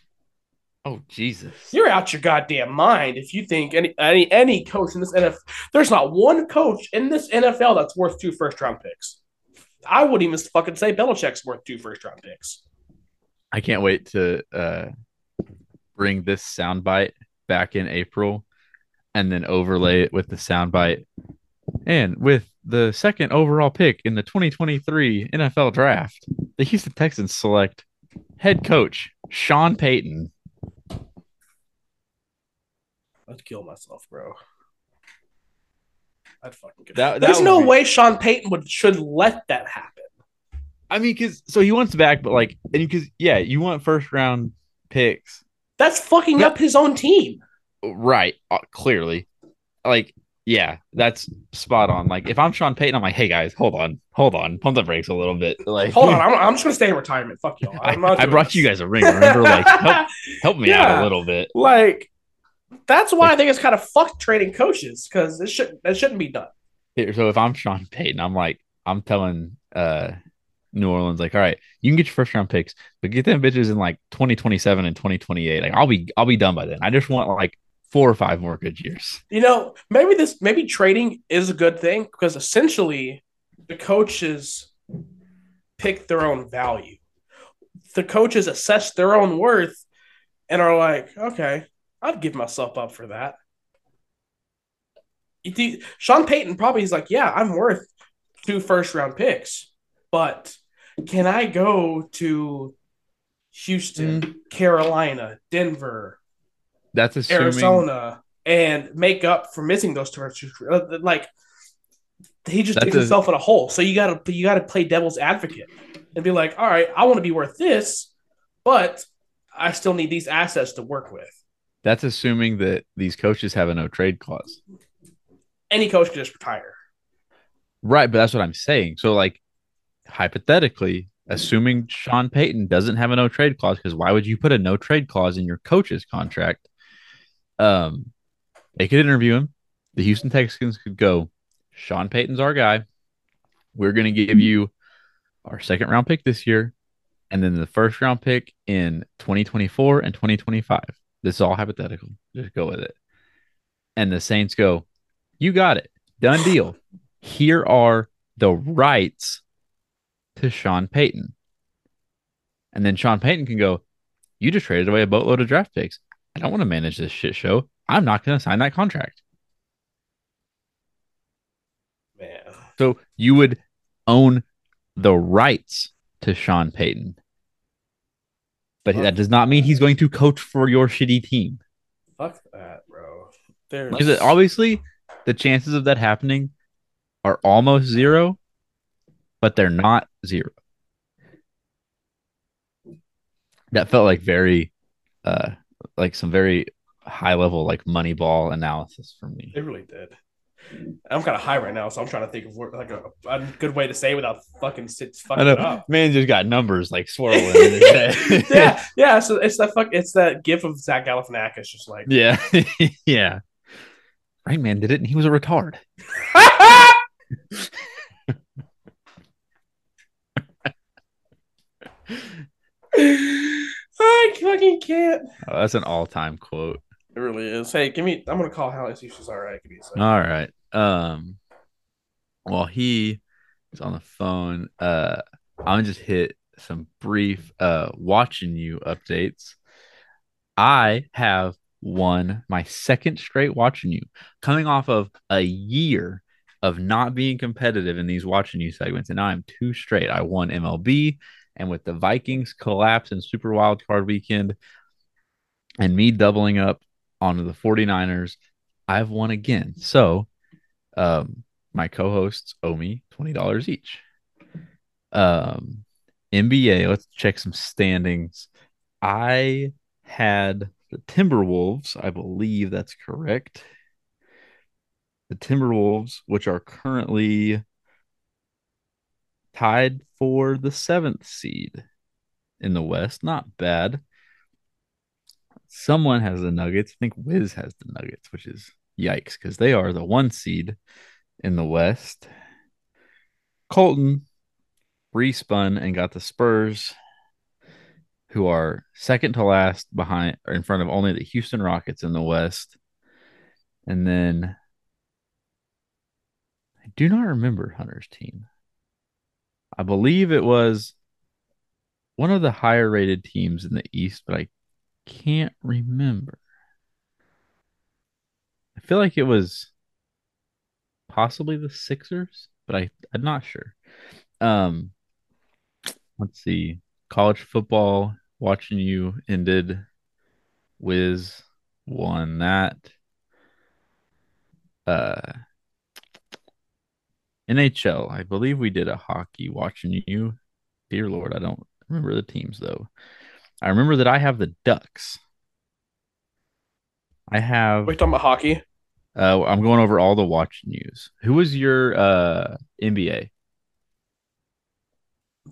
Oh Jesus! You're out your goddamn mind if you think any any any coach in this NFL. There's not one coach in this NFL that's worth two first round picks. I wouldn't even fucking say Belichick's worth two first round picks. I can't wait to uh, bring this soundbite back in April, and then overlay it with the soundbite, and with the second overall pick in the 2023 NFL Draft, the Houston Texans select head coach Sean Payton I'd kill myself, bro. I'd fucking kill. That, that There's no be... way Sean Payton would should let that happen. I mean, because so he wants back, but like, and because yeah, you want first round picks. That's fucking up his own team. Right, uh, clearly, like yeah, that's spot on. Like if I'm Sean Payton, I'm like, hey guys, hold on, hold on, pump the brakes a little bit. Like, hold on, *laughs* I'm, I'm just gonna stay in retirement. Fuck y'all. I, I brought this. you guys a ring. Remember, like, help, help me yeah, out a *laughs* little bit. Like, that's why I think it's kind of fucked trading coaches because it shouldn't it shouldn't be done. So if I'm Sean Payton, I'm like I'm telling uh New Orleans like, all right, you can get your first round picks, but get them bitches in like 2027 and 2028. Like I'll be I'll be done by then. I just want like four or five more good years. You know, maybe this maybe trading is a good thing because essentially the coaches pick their own value. The coaches assess their own worth and are like, okay, I'd give myself up for that. Sean Payton probably is like, yeah, I'm worth two first round picks, but can I go to Houston, mm. Carolina, Denver, that's assuming... Arizona, and make up for missing those two? Uh, like he just digs himself in a hole. So you gotta you gotta play devil's advocate and be like, all right, I want to be worth this, but I still need these assets to work with. That's assuming that these coaches have a no trade clause. Any coach can just retire. Right, but that's what I'm saying. So, like, hypothetically, assuming Sean Payton doesn't have a no trade clause, because why would you put a no trade clause in your coach's contract? Um, they could interview him. The Houston Texans could go, Sean Payton's our guy. We're going to give you our second round pick this year, and then the first round pick in 2024 and 2025. This is all hypothetical. Just go with it. And the Saints go, You got it. Done deal. Here are the rights to Sean Payton. And then Sean Payton can go, You just traded away a boatload of draft picks. I don't want to manage this shit show. I'm not going to sign that contract. Man. So you would own the rights to Sean Payton. But that does not mean he's going to coach for your shitty team. Fuck that, bro. There's Because obviously the chances of that happening are almost zero, but they're not zero. That felt like very uh like some very high level like money ball analysis for me. It really did. I'm kind of high right now, so I'm trying to think of where, like a, a good way to say it without fucking sit fucking up. man just got numbers like swirling in his head. yeah, yeah. So it's that fuck. It's that gif of Zach Galifianakis, just like yeah. *laughs* yeah. Right man did it and he was a retard. *laughs* *laughs* I fucking can't. Oh, that's an all-time quote. It really is. Hey, give me. I'm gonna call Hallie. See if she's all right. Give me a second. All right. Um while he is on the phone, uh I'm gonna just hit some brief uh watching you updates. I have won my second straight watching you, coming off of a year of not being competitive in these watching you segments, and now I'm two straight. I won MLB, and with the Vikings collapse in Super Wild Card Weekend, and me doubling up onto the 49ers, I've won again. So, um, my co-hosts owe me twenty dollars each. Um, NBA. Let's check some standings. I had the Timberwolves. I believe that's correct. The Timberwolves, which are currently tied for the seventh seed in the West. Not bad. Someone has the Nuggets. I think Wiz has the Nuggets, which is yikes because they are the one seed in the West. Colton respun and got the Spurs, who are second to last behind or in front of only the Houston Rockets in the West. And then I do not remember Hunter's team. I believe it was one of the higher rated teams in the East, but I can't remember. I feel like it was possibly the Sixers, but I, I'm not sure. Um, let's see. College football, watching you ended. Wiz won that. Uh, NHL, I believe we did a hockey watching you. Dear Lord, I don't remember the teams though. I remember that I have the Ducks. I have. Wait, talking about hockey? Uh, I'm going over all the watch news. Who was your uh NBA?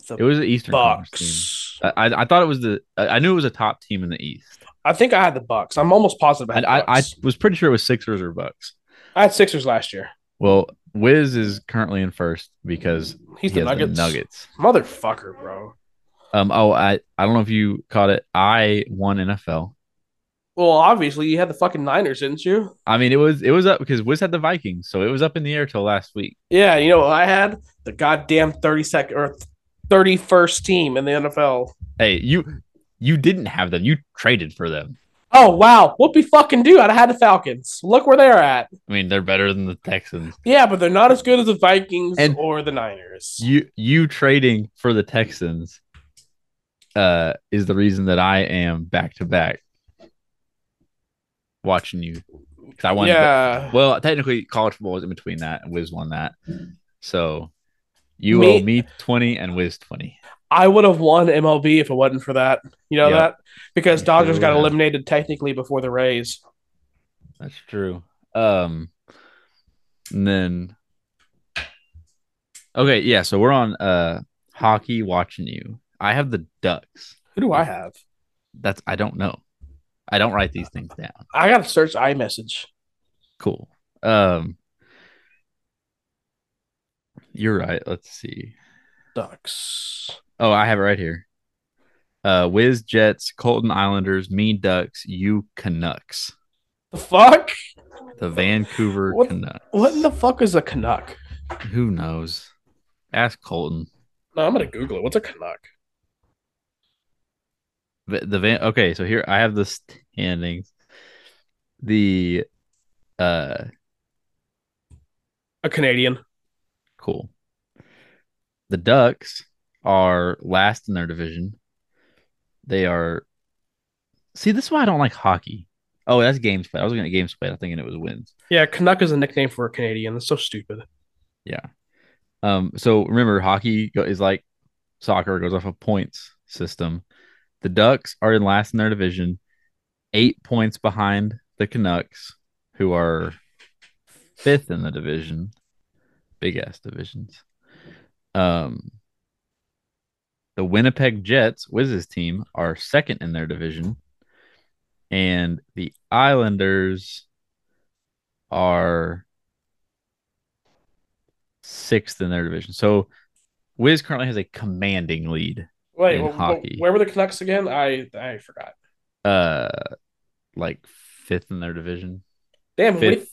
The It was the Eastern. Bucks. I, I thought it was the I knew it was a top team in the East. I think I had the Bucks. I'm almost positive. I, had I, the I was pretty sure it was Sixers or Bucks. I had Sixers last year. Well, Wiz is currently in first because He's he the Nuggets. the Nuggets. Motherfucker, bro. Um. Oh, I I don't know if you caught it. I won NFL. Well, obviously you had the fucking Niners, didn't you? I mean, it was it was up because Wiz had the Vikings, so it was up in the air till last week. Yeah, you know I had? The goddamn 32nd or 31st team in the NFL. Hey, you you didn't have them. You traded for them. Oh wow, whoopie fucking do? I'd have had the Falcons. Look where they're at. I mean, they're better than the Texans. Yeah, but they're not as good as the Vikings And- or the Niners. You you trading for the Texans uh is the reason that I am back to back watching you. 'Cause I won yeah. Well, technically, college football was in between that, and Wiz won that. So you Me- owe me twenty and Wiz twenty. I would have won MLB if it wasn't for that. You know that? Because Dodgers got eliminated technically before the Rays. That's true. Um, and then okay, yeah. So we're on uh hockey watching you. I have the Ducks. Who do I have? That's I don't know. I don't write these things down. I gotta search iMessage. Cool. Um, you're right. Let's see. Ducks. Oh, I have it right here. Uh, Wiz Jets, Colton Islanders, Mean Ducks, you Canucks. The fuck? The Vancouver What- Canucks. What in the fuck is a Canuck? Who knows? Ask Colton. No, I'm gonna Google it. What's a Canuck? The, the Van. Okay, so here I have the standings. The uh A Canadian. Cool. The Ducks are last in their division. They are. See, this is why I don't like hockey. Oh, that's games played. I was looking at games played. I thinking it was wins. Yeah, Canuck is a nickname for a Canadian. That's so stupid. Yeah. Um. So remember, hockey is like soccer. Goes off a points system. The Ducks are in last in their division, eight points behind the Canucks, who are fifth in the division. Big ass divisions. Um, the Winnipeg Jets, Wiz's team, are second in their division. And the Islanders are sixth in their division. So Wiz currently has a commanding lead. Wait, in hockey. where were the Canucks again? I I forgot. Uh, like fifth in their division. Damn, we,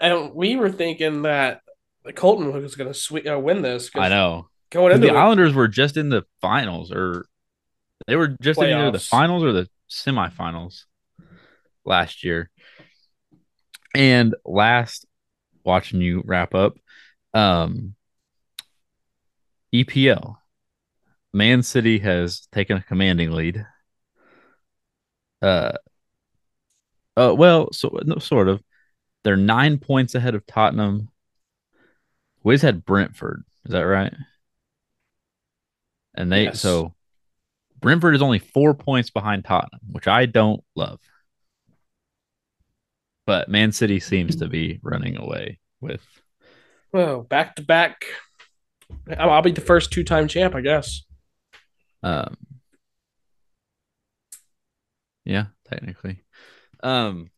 and we were thinking that Colton was going to uh, win this. I know. Going into the it, Islanders were just in the finals, or they were just playoffs. in either the finals or the semifinals last year. And last, watching you wrap up, um, EPL, Man City has taken a commanding lead. Uh, uh, well, so no, sort of. They're nine points ahead of Tottenham. Wiz had Brentford. Is that right? And they yes. so Brentford is only four points behind Tottenham, which I don't love. But Man City seems to be running away with. Well, back to back. I'll be the first two time champ, I guess. Um. Yeah, technically. Um.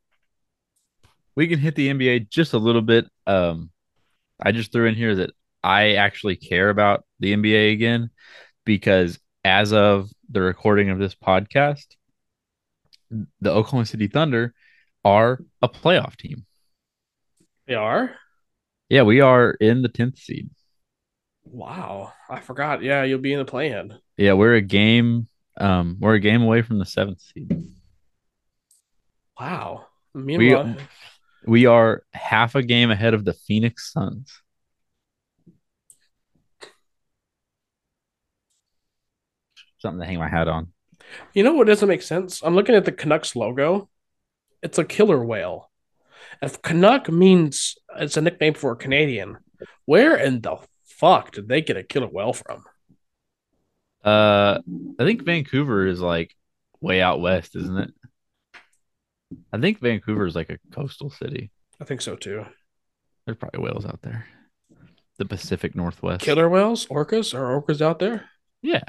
We can hit the NBA just a little bit. Um. I just threw in here that I actually care about the NBA again because as of the recording of this podcast, the Oklahoma City Thunder are a playoff team. They are? Yeah, we are in the 10th seed. Wow. I forgot. Yeah, you'll be in the plan. Yeah, we're a game um we're a game away from the 7th seed. Wow. Meanwhile, we, we are half a game ahead of the Phoenix Suns. Something to hang my hat on. You know what doesn't make sense? I'm looking at the Canucks logo. It's a killer whale. If Canuck means it's a nickname for a Canadian, where in the fuck did they get a killer whale from? Uh, I think Vancouver is like way out west, isn't it? I think Vancouver is like a coastal city. I think so too. There's probably whales out there. The Pacific Northwest. Killer whales, orcas, are orcas out there? Yeah.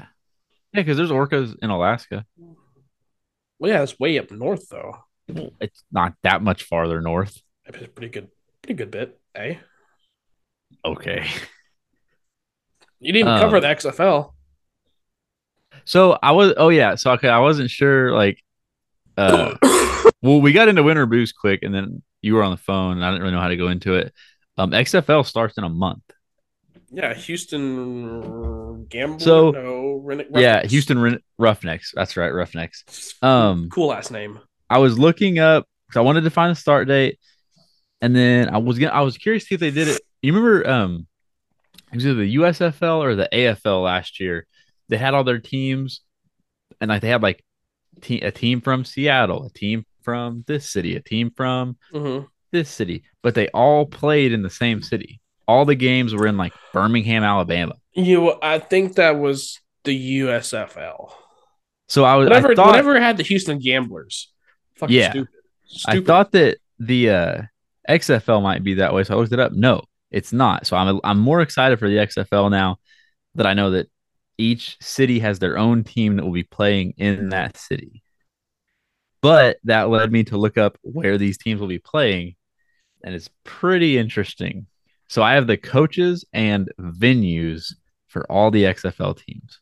Yeah, because there's orcas in Alaska. Well, yeah, it's way up north though. It's not that much farther north. It's a pretty good, pretty good bit, eh? Okay. You didn't even um, cover the XFL. So I was, oh yeah, so okay, I wasn't sure. Like, uh, *coughs* well, we got into Winter Boost quick, and then you were on the phone, and I didn't really know how to go into it. Um, XFL starts in a month. Yeah, Houston Gamble. So no, yeah, Houston Roughnecks. That's right, Roughnecks. Um, cool last name. I was looking up because I wanted to find the start date, and then I was gonna. I was curious to see if they did it. You remember, um, it was either the USFL or the AFL last year. They had all their teams, and like they had like te- a team from Seattle, a team from this city, a team from mm-hmm. this city, but they all played in the same city all the games were in like Birmingham, Alabama. You, I think that was the USFL. So I was whatever, I thought, whatever had the Houston Gamblers. Fucking yeah, stupid. stupid. I thought that the uh, XFL might be that way, so I looked it up. No, it's not. So I'm I'm more excited for the XFL now that I know that each city has their own team that will be playing in that city. But that led me to look up where these teams will be playing, and it's pretty interesting. So I have the coaches and venues for all the XFL teams.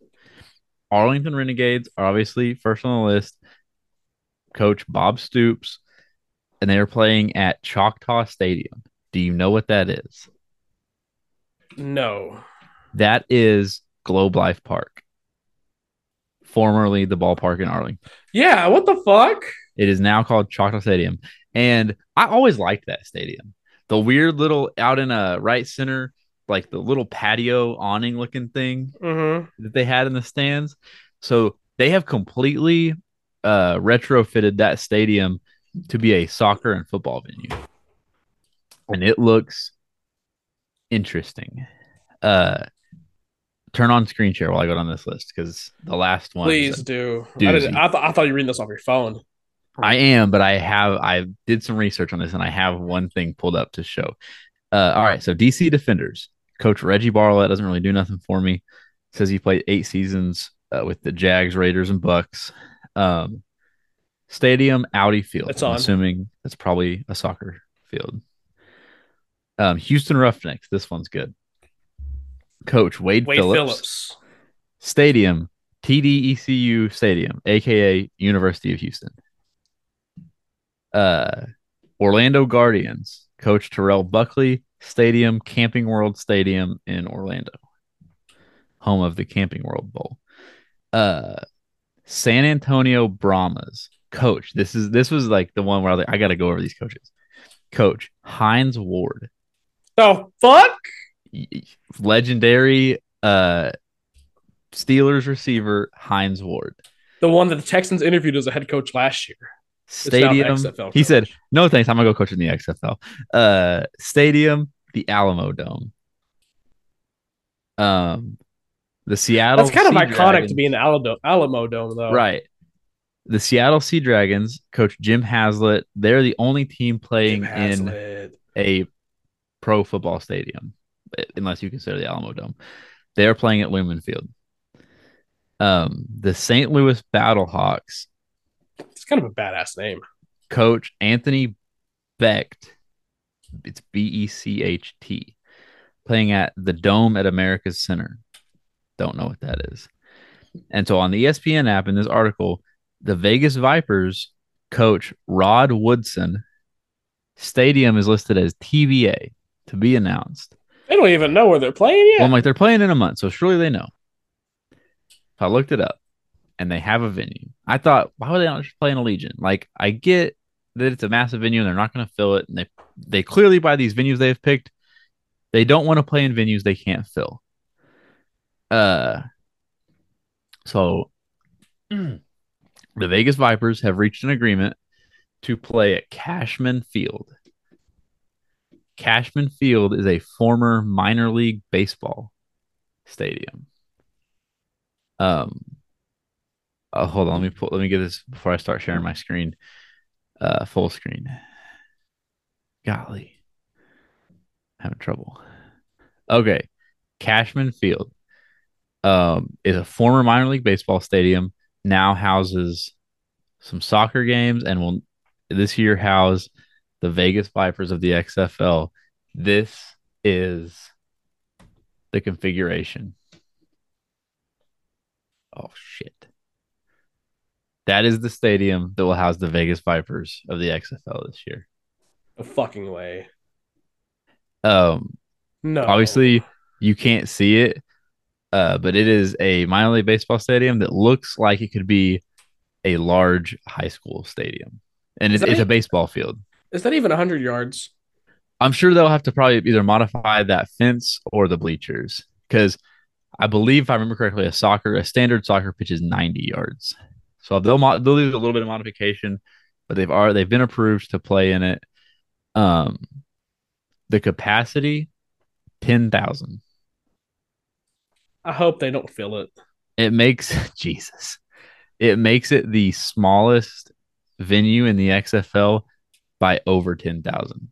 Arlington Renegades are obviously first on the list. Coach Bob Stoops, and they are playing at Choctaw Stadium. Do you know what that is? No. That is Globe Life Park, formerly the ballpark in Arlington. Yeah, what the fuck? It is now called Choctaw Stadium. And I always liked that stadium the weird little out in a right center like the little patio awning looking thing Mm-hmm. that they had in the stands. So they have completely uh, retrofitted that stadium to be a soccer and football venue, and it looks interesting. Uh, turn on screen share while I go down this list because the last one. Please do. I, I, th- I thought you were reading this off your phone. I am, but I have I did some research on this and I have one thing pulled up to show. Uh, all right, so DC Defenders coach Reggie Barlett doesn't really do nothing for me. Says he played eight seasons uh, with the Jags, Raiders, and Bucs. Um, stadium Audi Field. It's I'm assuming that's probably a soccer field. Um, Houston Roughnecks. This one's good. Coach Wade, Wade Phillips. Phillips. Stadium TDECU Stadium, aka University of Houston. Uh, Orlando Guardians, Coach Terrell Buckley, Stadium Camping World Stadium in Orlando, home of the Camping World Bowl. Uh, San Antonio Brahmas, Coach. This is this was like the one where I like, I got to go over these coaches. Coach Hines Ward, The fuck? legendary uh Steelers receiver Hines Ward. The one that the Texans interviewed as a head coach last year. Now the Stadium. He coach. said, "No thanks. I'm gonna go coach in the XFL." Uh, stadium, the Alamo Dome. Um, the Seattle. That's kind of Sea iconic Dragons- to be in the Alamo, Alamo Dome, though. right. The Seattle Sea Dragons, coach Jim Haslett. They're the only team playing in a pro football stadium, unless you consider the Alamo Dome. They are playing at Lumen Field. Um, the St. Louis Battlehawks It's kind of a badass name. coach Anthony Becht. It's B E C H T, playing at the Dome at America's Center. Don't know what that is. And so on the ESPN app in this article, the Vegas Vipers coach Rod Woodson stadium is listed as TBA to be announced. They don't even know where they're playing yet. Well, I'm like, they're playing in a month, so surely they know. I looked it up and they have a venue. I thought, why would they not just play in Allegiant? Like, I get that it's a massive venue and they're not going to fill it. And they, they clearly, by these venues they've picked, they don't want to play in venues they can't fill. Uh, so *clears throat* the Vegas Vipers have reached an agreement to play at Cashman Field. Cashman Field is a former minor league baseball stadium. Um, uh, hold on, let me pull, let me get this before I start sharing my screen. Uh, full screen. Golly, having trouble. Okay, Cashman Field, um, is a former minor league baseball stadium. Now houses some soccer games, and will this year house the Vegas Vipers of the XFL. This is the configuration. Oh shit. That is the stadium that will house the Vegas Vipers of the XFL this year. No fucking way. Um No. obviously you can't see it. Uh, but it is a minor league baseball stadium that looks like it could be a large high school stadium. And it's, it's a baseball field. Is that even 100 yards? I'm sure they'll have to probably either modify that fence or the bleachers because I believe, if I remember correctly, a soccer, a standard soccer pitch is 90 yards. So they'll they'll do a little bit of modification, but they've already they've been approved to play in it. Um, the capacity, ten thousand. I hope they don't fill it. It makes *laughs* Jesus. It makes it the smallest venue in the XFL by over ten thousand.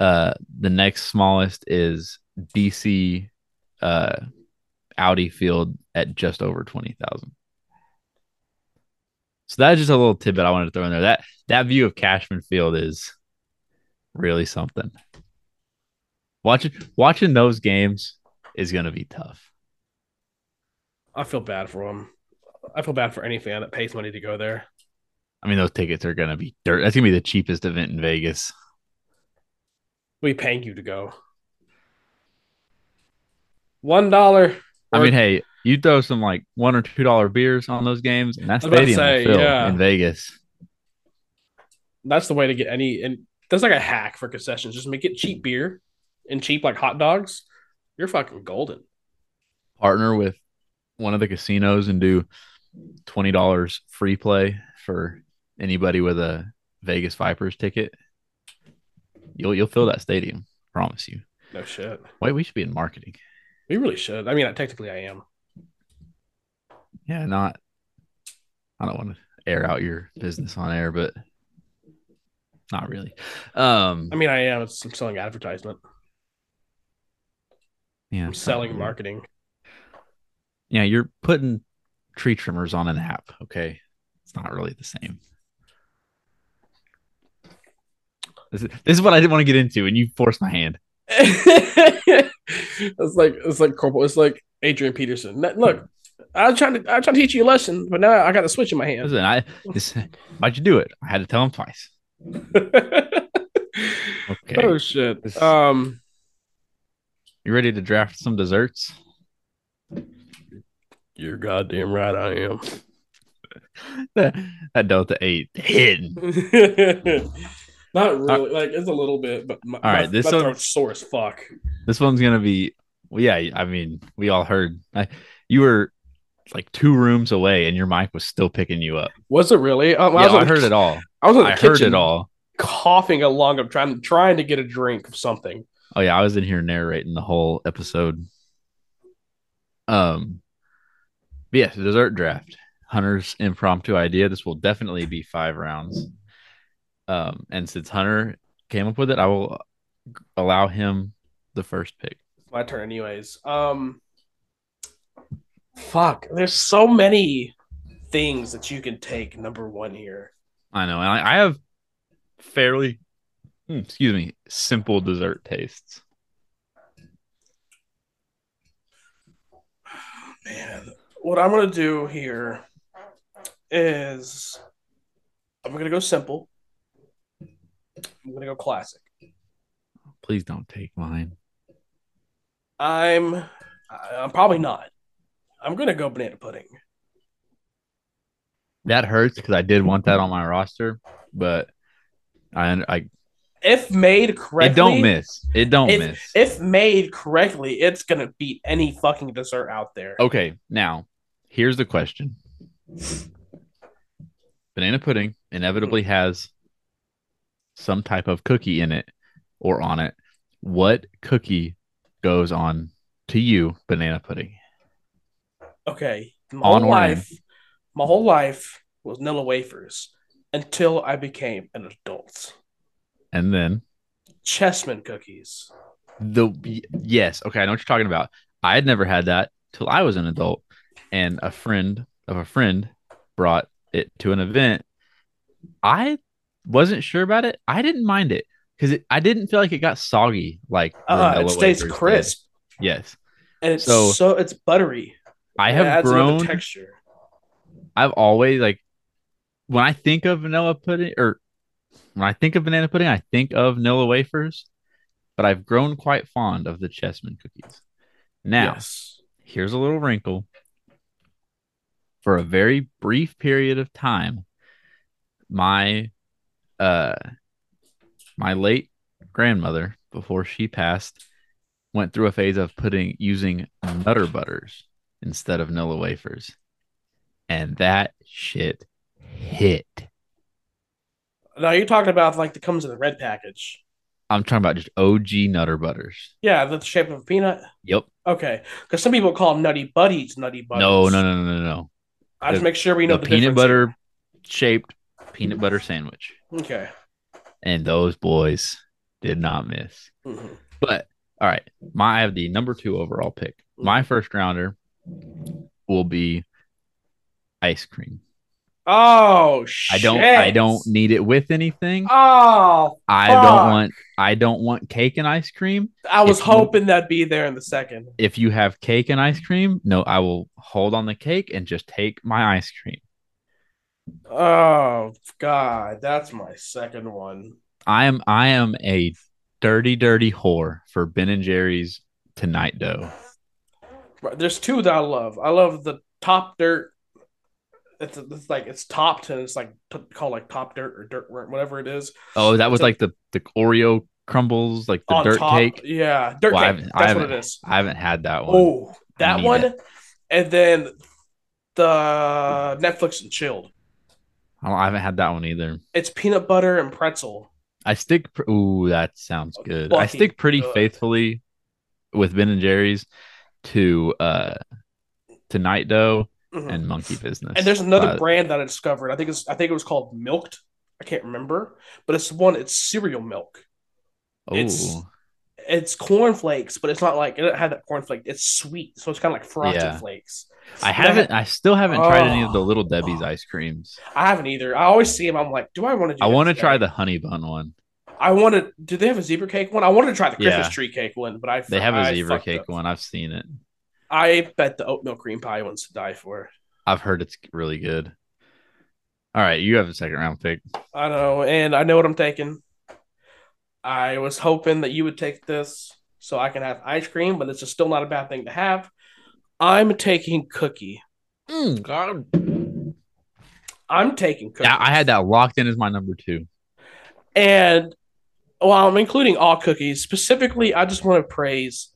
Uh, the next smallest is DC uh, Audi Field at just over twenty thousand. So that's just a little tidbit I wanted to throw in there. That that view of Cashman Field is really something. Watching watching those games is going to be tough. I feel bad for them. I feel bad for any fan that pays money to go there. I mean, those tickets are going to be dirt. That's going to be the cheapest event in Vegas. We paying you to go. One dollar. I mean, hey, you throw some like one or two dollar beers on those games, and that I was stadium say, fill yeah. in Vegas. that's the way to get any. And there's like a hack for concessions. Just make it cheap beer and cheap like hot dogs. You're fucking golden. Partner with one of the casinos and do twenty dollars free play for anybody with a Vegas Vipers ticket. You'll you'll fill that stadium. Promise you. No shit. Wait, we should be in marketing. We really should. I mean, technically, I am. Yeah, not. I don't want to air out your business on air, but not really. Um, I mean, I am. I'm selling advertisement. yeah, I'm selling really- marketing. Yeah, you're putting tree trimmers on an app. Okay, it's not really the same. This is, this is what I didn't want to get into, and you forced my hand. *laughs* it's like it's like corporal. It's like Adrian Peterson. Look, I was trying to I trying to teach you a lesson, but now I got the switch in my hand. Listen, I this, why'd you do it? I had to tell him twice. *laughs* Okay, Oh shit. This- Um, you ready to draft some desserts? you're goddamn right. I am. *laughs* that, that Delta Eight hidden. *laughs* Not really. like it's a little bit, but my, All right, my, this my one- sore as fuck. This one's gonna be. Well, yeah, I mean, we all heard. I, you were like two rooms away, and your mic was still picking you up. Was it really? Um, yeah, I, was I, in the heard it all. I was in the I kitchen, heard it all. coughing along. I'm trying trying to get a drink of something. Oh yeah, I was in here narrating the whole episode. Um, but yes, dessert draft. Hunter's impromptu idea. This will definitely be five rounds. Um, and since Hunter came up with it, I will allow him the first pick. My turn, anyways. Um, fuck. There's so many things that you can take. Number one here. I know, I, I have fairly, hmm, excuse me, simple dessert tastes. Man, what I'm gonna do here is I'm gonna go simple. I'm gonna go classic. Please don't take mine. I'm I'm probably not. I'm gonna go banana pudding. That hurts because I did want that on my roster, but I, I, If made correctly, it don't miss. It don't if, miss. If made correctly, it's gonna beat any fucking dessert out there. Okay, now here's the question. Banana pudding inevitably has some type of cookie in it or on it. What cookie goes on to you banana pudding? Okay, my On whole in? life, my whole life was Nilla wafers until I became an adult. And then Chessman cookies. the yes, okay, I know what you're talking about. I had never had that till I was an adult, and a friend of a friend brought it to an event. I wasn't sure about it. I didn't mind it because I didn't feel like it got soggy like Uh, it stays wafers did. crisp Yes, and it's So- so, it's buttery. I have grown. texture. I've always like when I think of vanilla pudding or when I think of banana pudding, I think of vanilla wafers, but I've grown quite fond of the Chessman cookies. Now, Yes. here's a little wrinkle. For a very brief period of time, my uh my late grandmother, before she passed, went through a phase of putting using Nutter Butters instead of Nilla wafers. And that shit hit. Now you're talking about like that comes in the red package. I'm talking about just OG Nutter Butters. Yeah, the shape of a peanut. Yep. Okay, because some people call them nutty buddies nutty Butters. No, no, no, no, no, no. I just make sure we know the the, peanut butter shaped peanut butter sandwich. Okay. And those boys did not miss. Mhm. But all right, my I have the number two overall pick. My first rounder will be ice cream. Oh shit! I don't I don't need it with anything. Oh, I fuck. don't want I don't want cake and ice cream. I was If you- hoping that'd be there in the second. If you have cake and ice cream, no, I will hold on the cake and just take my ice cream. Oh god, that's my second one. I am I am a dirty dirty whore for Ben and Jerry's tonight dough. There's two that I love. I love the top dirt. It's, it's like it's topped and it's like t- called like top dirt or dirt whatever it is. Oh, that was like the the Oreo crumbles, like the dirt top. cake. Yeah, dirt Well, I cake. haven't- That's I what it is. I haven't had that one. Oh, that one, it. and then the Netflix and chilled. I, I haven't had that one either. It's peanut butter and pretzel. I stick. pr- Ooh, that sounds uh, good. I stick pretty good. faithfully with Ben and Jerry's to uh to Night Dough Mhm. and Monkey Business. And there's another Uh, brand that I discovered. I think it's I think it was called Milked. I can't remember, but it's one. It's cereal milk. it's- oh, It's cornflakes, but it's not like it doesn't have that cornflake. It's sweet, so it's kind of like frosted Yeah. flakes. I haven't. I still haven't tried any of the Oh. Little Debbie's ice creams. I haven't either. I always see them. I'm like, do I want to? do I want to try the honey bun one. I wanted. Do they have a zebra cake one? I wanted to try the Christmas Yeah. tree cake one, but I They have a zebra cake up. one. I've seen it. I bet the oatmeal cream pie one's to die for. I've heard it's really good. All right, you have a second round pick. I know, and I know what I'm taking. I was hoping that you would take this so I can have ice cream, but it's just still not a bad thing to have. I'm taking cookie. Mm, God. I'm taking cookie. I had that locked in as my number two. And while I'm including all cookies, specifically, I just want to praise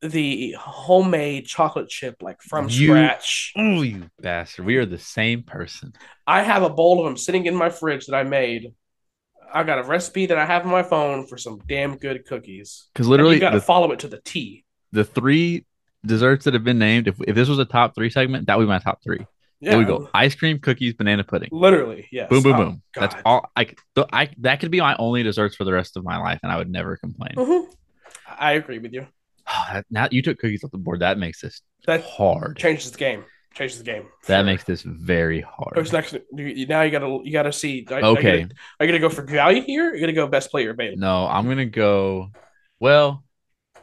the homemade chocolate chip, like from You- scratch. Oh, you bastard! We are the same person. I have a bowl of them sitting in my fridge that I made. I got a recipe that I have on my phone for some damn good cookies. Because And literally, you got to follow it to the T. the three desserts that have been named. If if this was a top three segment, that would be my top three. Yeah, There we go: ice cream, cookies, banana pudding. Literally, yes. Boom, boom, Oh, boom. That's all. I, I that could be my only desserts for the rest of my life, and I would never complain. Mhm. I agree with you. *sighs* now you took cookies off the board. That makes this That hard. changes the game. Changes the game. That Sure. makes this very hard. Next? Now you gotta you gotta see. Are, Okay. Are you, gonna, are you gonna go for value here? Or are you gonna go best player available? No, I'm gonna go. Well,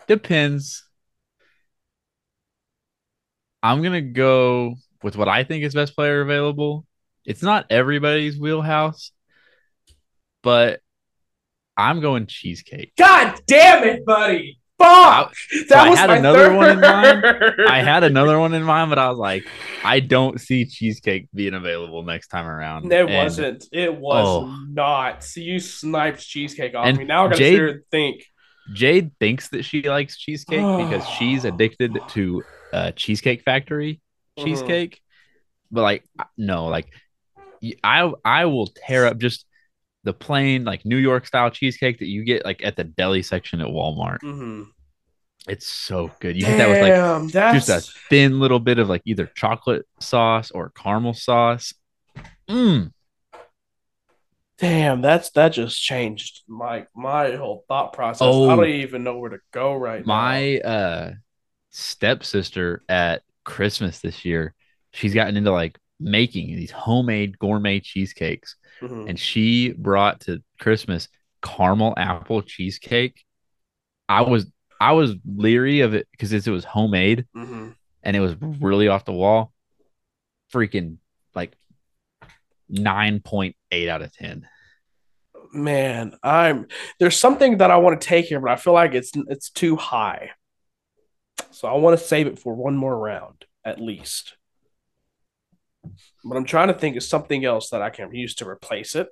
depends. I'm gonna go with what I think is best player available. It's not everybody's wheelhouse, but I'm going cheesecake. God damn it, buddy! Fuck! that I was had my another one in mind. I had another one in mind, but I was like, I don't see cheesecake being available next time around. It And wasn't. It was Oh. not. So you sniped cheesecake off And me. Now I gotta Jade- and think. Jade thinks that she likes cheesecake because *sighs* she's addicted to uh, Cheesecake Factory Mhm. cheesecake. But like, no, like, I I will tear up just the plain like New York style cheesecake that you get like at the deli section at Walmart. Mhm. It's so good. You hit that with like that's just a thin little bit of like either chocolate sauce or caramel sauce. Mm. damn. That's that just changed my my whole thought process. I Oh. don't even know where to go right now. My uh stepsister at Christmas this year, she's gotten into like making these homemade gourmet cheesecakes. Mhm. And she brought to Christmas caramel apple cheesecake. I was I was leery of it because it was homemade Mhm. and it was really off the wall. Freaking like 9.8 out of 10. Man, I'm there's something that I want to take here, but I feel like it's it's too high. So I want to save it for one more round at least. But I'm trying to think of something else that I can use to replace it.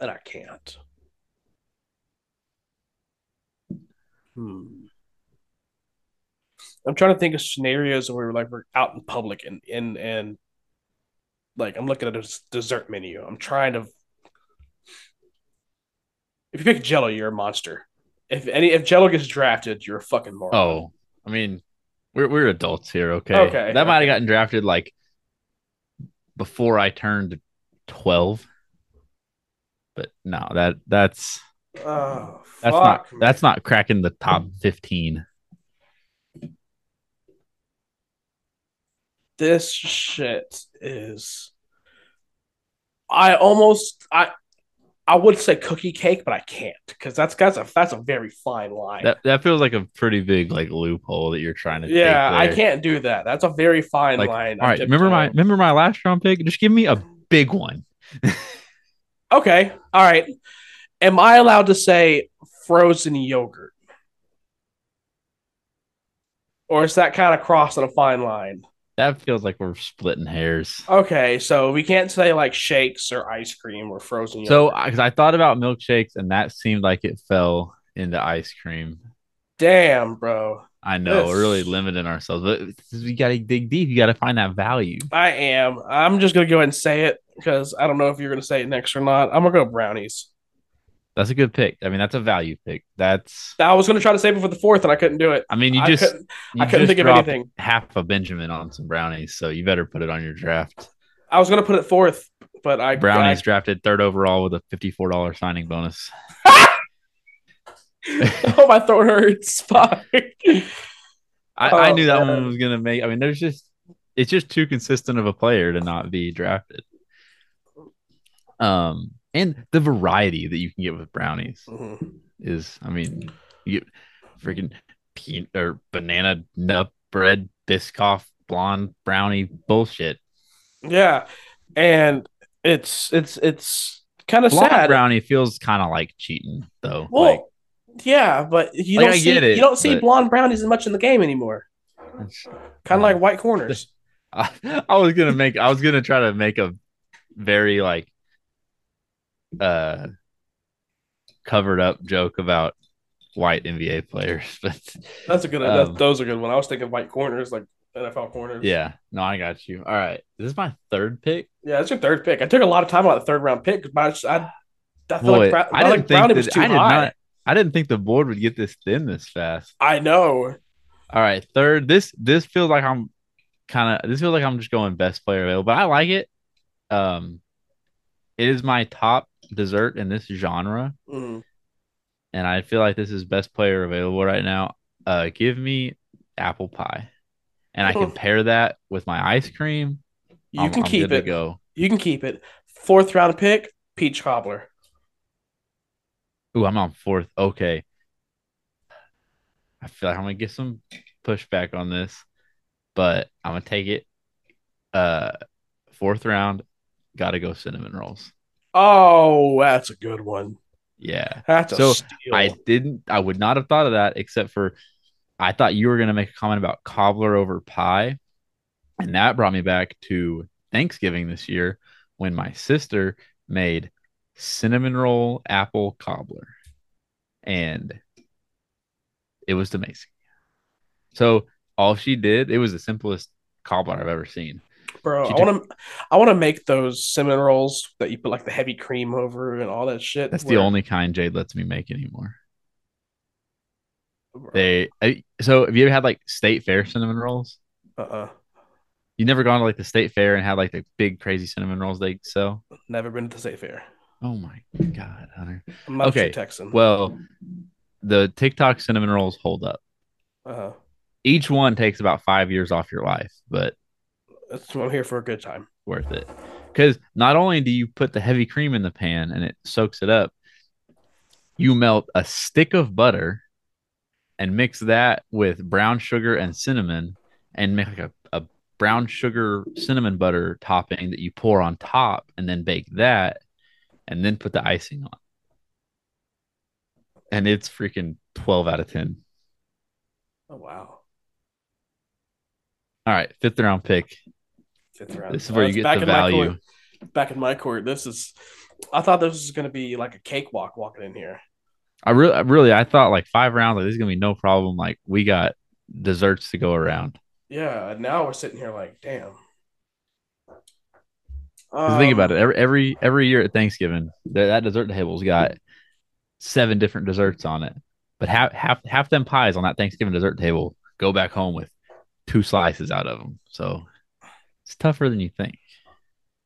And I can't. Hmm. I'm trying to think of scenarios where like we're out in public and and and like I'm looking at a dessert menu. I'm trying to. If you pick Jello, you're a monster. If any, if Jello gets drafted, you're a fucking moron. Oh, I mean, we're we're adults here, okay? Okay, That might have gotten drafted like before I turned 12. But no, that that's Oh, that's fuck, not man. that's not cracking the top 15. this shit is. I almost I I would say cookie cake, but I can't because that's that's a that's a very fine line. That that feels like a pretty big like loophole that you're trying to yeah, I can't do that. That's a very fine Like, line. All right, remember my remember my last round pick? Just give me a big one. *laughs* Okay, all right. Am I allowed to say frozen yogurt? Or is that kind of crossing a fine line? That feels like we're splitting hairs. Okay, so we can't say like shakes or ice cream or frozen. So, because I thought about milkshakes, and that seemed like it fell into ice cream. damn, bro, I know, we're really limiting ourselves, but we got to dig deep. You got to find that value. I am. I'm just gonna go ahead and say it because I don't know if you're gonna say it next or not. I'm gonna go brownies. That's a good pick. I mean, that's a value pick. That's. I was gonna try to save it for the fourth, and I couldn't do it. I mean, you I just couldn't, you I couldn't think of anything. half a Benjamin on some brownies, so you better put it on your draft. I was gonna put it fourth, but I Brownies drafted third overall with a fifty-four dollar signing bonus. *laughs* *laughs* Oh, my throat hurts. *laughs* Fuck. I, I Oh, knew that man. one was gonna make. I mean, there's just it's just too consistent of a player to not be drafted. Um, and the variety that you can get with brownies Mhm. is, I mean, you get freaking peanut or banana nut bread, Biscoff blonde brownie bullshit. Yeah, and it's it's it's kind of Blonde sad. brownie feels kind of like cheating, though. Well, like, yeah, but you Like, don't I see it, you don't see but- blonde brownies as much in the game anymore. Kind of like white corners. *laughs* I, I was gonna make. I was gonna try to make a very like uh covered up joke about white NBA players, *laughs* but That's a good. Um, that, those are good one. I was thinking white corners, like NFL corners. yeah, no, I got you. All right, this is my third pick. yeah. That's your third pick. I took a lot of time on the third round pick, but I, I, I felt Boy, like, I I didn't like think Brownie was too I did high. not. I didn't think the board would get this thin this fast. I know. All right, third. This this feels like I'm kind of. This feels like I'm just going best player available, but I like it. Um, it is my top dessert in this genre. Mhm. and I feel like this is best player available right now. Uh, give me apple pie, and I can Oh. pair that with my ice cream. You I'm- can I'm keep it. Go. You can keep it. Fourth round pick, peach cobbler. Ooh, I'm on fourth. Okay, I feel like I'm gonna get some pushback on this, but I'm gonna take it. Uh, fourth round, gotta go cinnamon rolls. Oh, that's a good one. Yeah. That's a So. I didn't. I would not have thought of that except for I thought you were going to make a comment about cobbler over pie, and that brought me back to Thanksgiving this year when my sister made cinnamon roll apple cobbler, and it was amazing. So all she did, it was the simplest cobbler I've ever seen. Bro, She I want to, I want to make those cinnamon rolls that you put like the heavy cream over and all that shit. That's the only kind Jade lets me make anymore. Bro, They I, so have you ever had like state fair cinnamon rolls? uh-uh. You never gone to like the state fair and had like the big crazy cinnamon rolls they sell? Never been to the state fair. Oh my god, Hunter. I'm not Okay, Texan. Well, the TikTok cinnamon rolls hold up. uh-huh. Each one takes about five years off your life, but That's, I'm here for a good time. worth it. Because not only do you put the heavy cream in the pan and it soaks it up, you melt a stick of butter and mix that with brown sugar and cinnamon and make like a, a brown sugar cinnamon butter topping that you pour on top and then bake that and then put the icing on. And it's freaking 12 out of 10. Oh wow. All right, fifth round pick. Fifth round. This is where Oh, you get back the in my value. court. Back in my court. This is. I thought this was gonna be like a cakewalk walking in here. I really, really, I thought like five rounds, like this is gonna be no problem. Like we got desserts to go around. Yeah. Now we're sitting here like, damn. 'Cause think Um, about it. Every every every year at Thanksgiving, that, that dessert table's got seven different desserts on it. But half half half them pies on that Thanksgiving dessert table go back home with two slices out of them. So it's tougher than you think.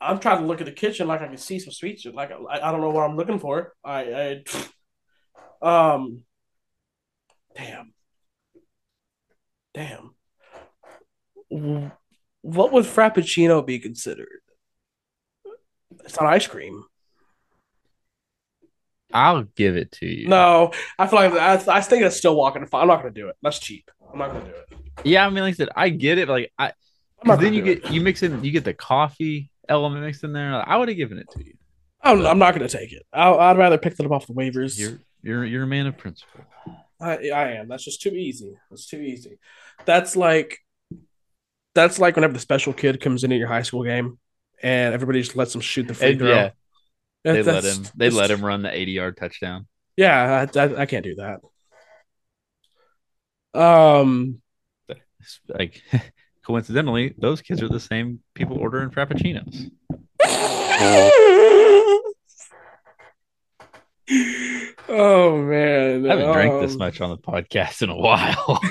I'm trying to look at the kitchen like I can see some sweets. Like I, I don't know what I'm looking for. I, I *sighs* um, damn, damn. What would Frappuccino be considered? It's not ice cream. I'll give it to you. No, I feel like I, I think that's still walking. I'm not going to do it. That's cheap. I'm not going to do it. Yeah, I mean, like I said, I get it. But like I, I'm 'cause not then you get it. you mix in you get the coffee element mixed in there. I would have given it to you. I'm, I'm not going to take it. I, I'd rather pick them off the waivers. You're you're you're a man of principle. I, I am. That's just too easy. That's too easy. That's like that's like whenever the special kid comes in at your high school game, and everybody just lets him shoot the free throw. yeah, they That's- let him. They let him run the eighty-yard touchdown. Yeah, I, I, I can't do that. Um, like *laughs* coincidentally, those kids are the same people ordering frappuccinos. *laughs* oh man, I haven't drank this Um, much on the podcast in a while. *laughs* *laughs*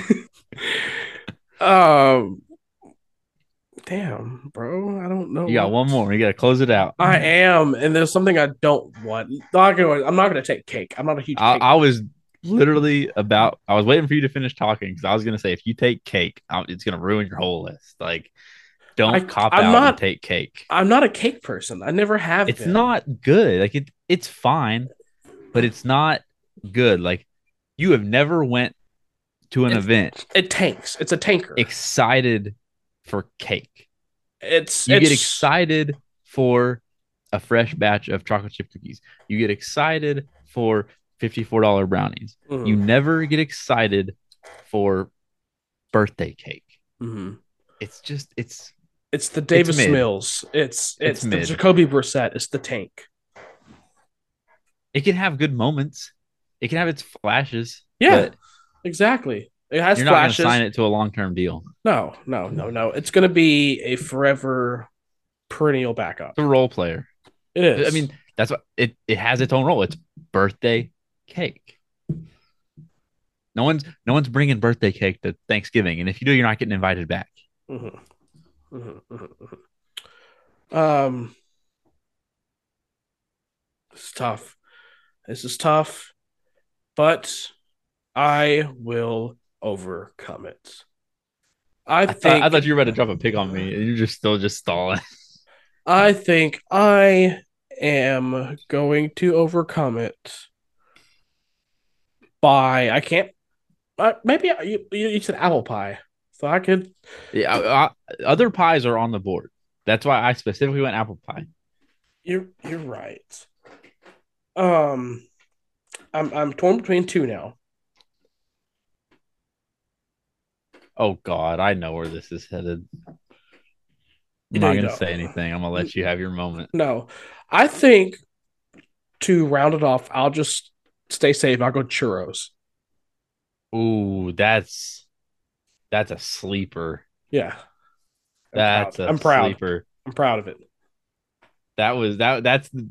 Um, damn, bro, I don't know. you got one more. You got to close it out. I am, and there's something I don't want. Not gonna, I'm not gonna take cake. I'm not a huge I, cake. I was literally about. I was waiting for you to finish talking because I was gonna say if you take cake, um, it's gonna ruin your whole list. Like, don't I- cop I'm out not- and take cake. I'm not a cake person. I never have. It's been. not good. Like it, it's fine, but it's not good. Like you have never went to an It's- event It tanks. It's a tanker. excited for cake. it's You get excited for a fresh batch of chocolate chip cookies. You get excited for $54 brownies. Mhm, You never get excited for birthday cake. mhm. It's just it's It's the Davis mid. Mills. It's it's, It's the mid. Jacoby Brissett. It's the tank. it can have good moments. It can have its flashes. Yeah, exactly. It has you're not going to flashes. sign it to a long-term deal. No, no, no, no. It's gonna be a forever perennial backup. It's a role player. It is. I mean, that's what it it has its own role. It's birthday cake. No one's no one's bringing birthday cake to Thanksgiving, and if you do, you're not getting invited back. Mhm. Mhm, mhm, mhm. Um, it's tough. This is tough, but I will overcome it. I I, think. thought, I thought you were about to drop a pick on me, and you're just still just stalling. *laughs* I think I am going to overcome it by I can't. Uh, maybe you, you said apple pie, so I could. Yeah, I- I- other pies are on the board. That's why I specifically went apple pie. You're you're right. Um, I'm I'm torn between two now. Oh God, I know where this is headed. I'm know not gonna say anything. I'm gonna let you have your moment. No, I think to round it off, I'll just stay safe. I'll go churros. Ooh, that's that's a sleeper. Yeah, I'm That's proud. a I'm proud. sleeper. I'm proud of it. That was that. That's the,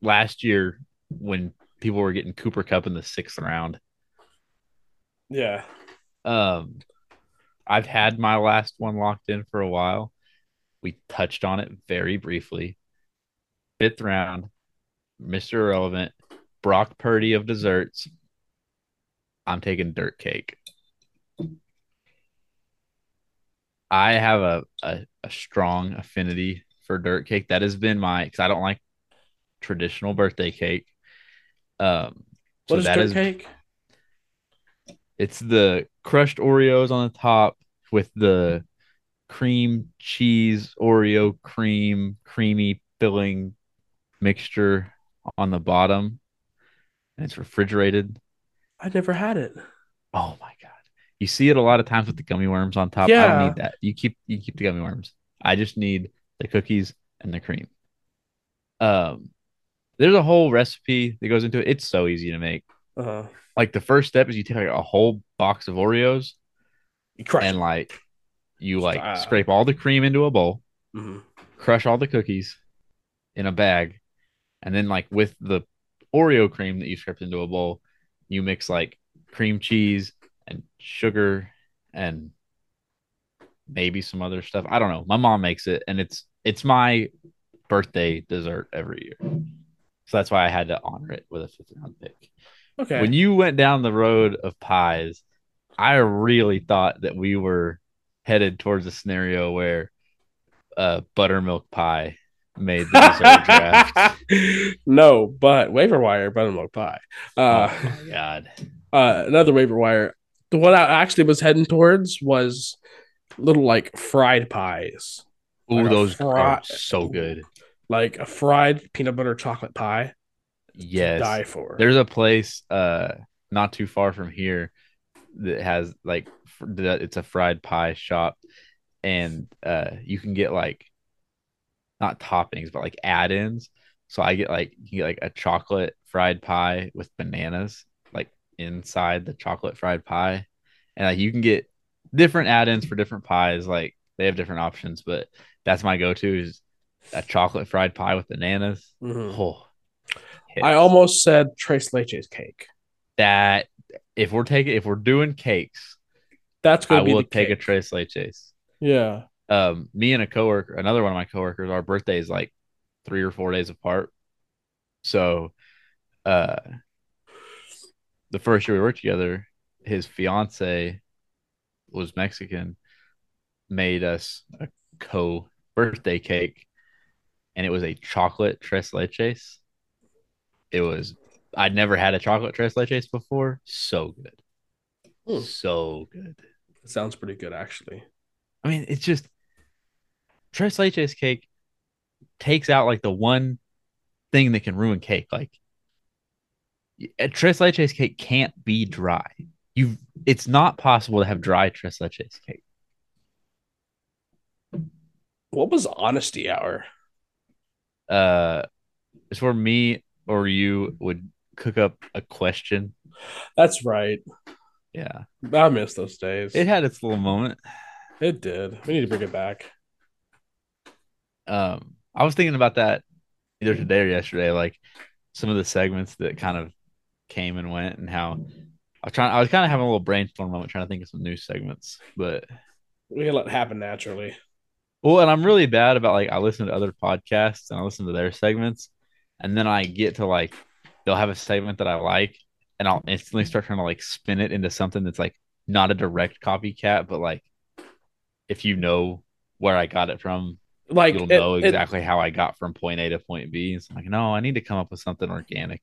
last year when people were getting Cooper Kupp in the sixth round. Yeah. Um, I've had my last one locked in for a while. We touched on it very briefly. Fifth round, Mr. Irrelevant, Brock Purdy of desserts. I'm taking dirt cake. I have a, a, a strong affinity for dirt cake. That has been my because I don't like traditional birthday cake. Um, so What is dirt is- cake? it's the crushed Oreos on the top with the cream cheese Oreo cream creamy filling mixture on the bottom. And it's refrigerated. I never had it. Oh my god. You see it a lot of times with the gummy worms on top. I Yeah. don't need that. You keep you keep the gummy worms. I just need the cookies and the cream. Um there's a whole recipe that goes into it. It's so easy to make. Uh-huh. Like the first step is you take like a whole box of Oreos You crush and like you like scrape all the cream into a bowl. Mhm. crush all the cookies in a bag, and then like with the Oreo cream that you scraped into a bowl, you mix like cream cheese and sugar and maybe some other stuff. I don't know. My mom makes it and it's it's my birthday dessert every year. So that's why I had to honor it with a fifth round pick. Okay. When you went down the road of pies, I really thought that we were headed towards a scenario where uh, buttermilk pie made the dessert draft. *laughs* no, but waiver wire buttermilk pie. Uh, oh my god! uh, another waiver wire. The one I actually was heading towards was little like fried pies, Ooh, Like those fri- are so good. like a fried peanut butter chocolate pie. Yes, die for. there's a place uh not too far from here that has like it's a fried pie shop and uh, you can get like not toppings, but like add-ins. So I get like you get like a chocolate fried pie with bananas like inside the chocolate fried pie, and like you can get different add-ins for different pies. Like they have different options, but that's my go-to is a chocolate fried pie with bananas. Mhm. Oh, I almost said Tres Leches cake. that if we're taking if we're doing cakes, That's I gonna be will take a cake. Tres Leches. Yeah. Um, me and a coworker, another one of my coworkers, our birthday is like three or four days apart. So, uh, the first year we worked together, his fiance was Mexican, made us a co birthday cake, and it was a chocolate tres leches. It was I'd never had a chocolate tres leches before. So good, Hmm. so good. It sounds pretty good actually. I mean, it's just tres leches cake takes out like the one thing that can ruin cake. Like a tres leches cake can't be dry. You, it's not possible to have dry tres leches cake. What was honesty hour? Uh, it's where me or you would cook up a question. That's right. Yeah, I miss those days. it had its little moment. It did. We need to bring it back. Um, I was thinking about that either today or yesterday, like some of the segments that kind of came and went, and how I was trying. I was kind of having a little brainstorm moment, trying to think of some new segments, but We can let it happen naturally. Well, and I'm really bad about like I listen to other podcasts and I listen to their segments, and then I get to like they'll have a segment that I like, and I'll instantly start trying to like spin it into something that's like not a direct copycat, but like if you know where I got it from, Like you'll it- know it- exactly how I got from point A to point B. It's like, no, I need to come up with something organic.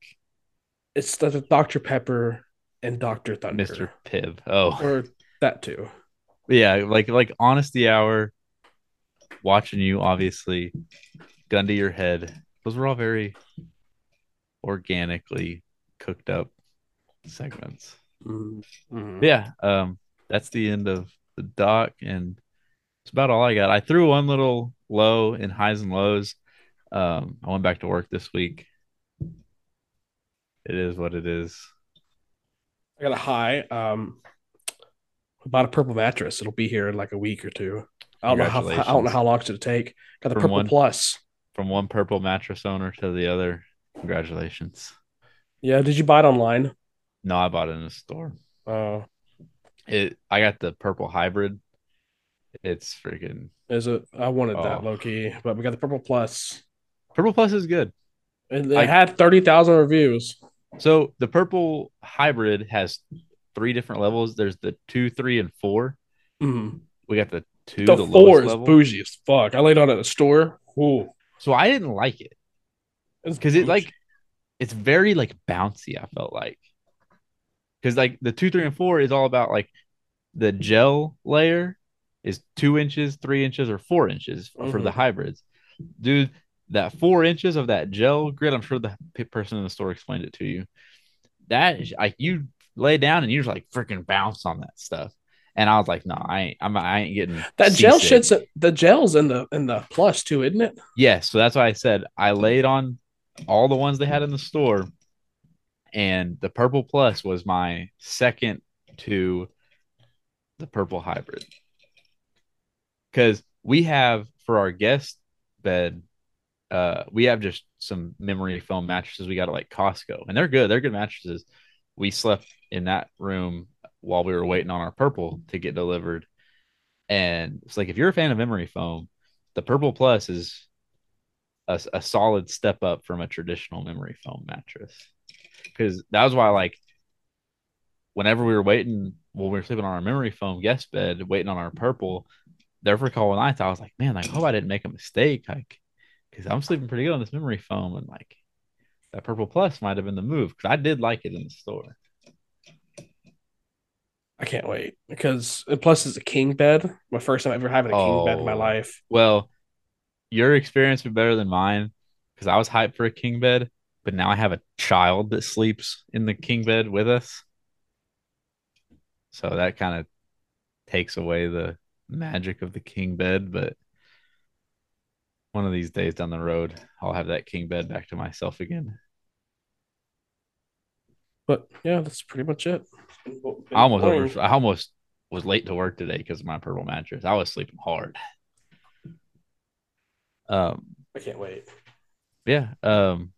it's the Dr. Pepper and Dr. Thunder. Mr. Pibb. Oh, Or that too. yeah, like like honesty hour, watching you obviously, gun to your head. Those were all very organically cooked up segments. Mhm. Yeah, um, that's the end of the doc, and it's about all I got. I threw one little low in highs and lows. Um, I went back to work this week. It is what it is. I got a high. Um, I bought a purple mattress. It'll be here in like a week or two. I don't know how I don't know how long should it take. Got the From purple one- plus. From one purple mattress owner to the other. Congratulations. Yeah, did you buy it online? No, I bought it in a store. Oh, It I got the purple hybrid. It's freaking is it? I wanted that Oh. low key, but we got the purple plus. purple plus is good. And it I- had thirty thousand reviews. So the purple hybrid has three different levels. There's the two, three, and four. Mhm. We got the two, The, the, four is level. bougie as fuck. I laid on at the store. Ooh, So I didn't like it because it like it's very like bouncy. I felt like because like the two, three, and four is all about like the gel layer is two inches, three inches, or four inches for mm-hmm. the hybrids. Dude, that four inches of that gel grid, I'm sure the person in the store explained it to you. That is like you lay down and you just like freaking bounce on that stuff. And I was like, no, I ain't, I'm, I ain't getting that gel seasick. shits. The gel's in the in the plus too, isn't it? Yes, so that's why I said I laid on all the ones they had in the store, and the purple plus was my second to the purple hybrid. Because we have for our guest bed, uh, we have just some memory foam mattresses we got at like Costco, and they're good. They're good mattresses. We slept in that room while we were waiting on our purple to get delivered. And it's like if you're a fan of memory foam, the purple plus is a, a solid step up from a traditional memory foam mattress. Because that was why, like, whenever we were waiting, when we were sleeping on our memory foam guest bed, waiting on our purple, there for a couple nights, I was like, man, like, I hope I didn't make a mistake. Like, because I'm sleeping pretty good on this memory foam. And, like, that purple plus might have been the move because I did like it in the store. I can't wait because plus it's a king bed. My first time ever having a king bed in my Oh. life. Well, your experience would be better than mine because I was hyped for a king bed, but now I have a child that sleeps in the king bed with us. So that kind of takes away the magic of the king bed, but one of these days down the road, I'll have that king bed back to myself again. But yeah, that's pretty much it. I almost over, I almost was late to work today because of my purple mattress. I was sleeping hard. Um, I can't wait. Yeah. Um,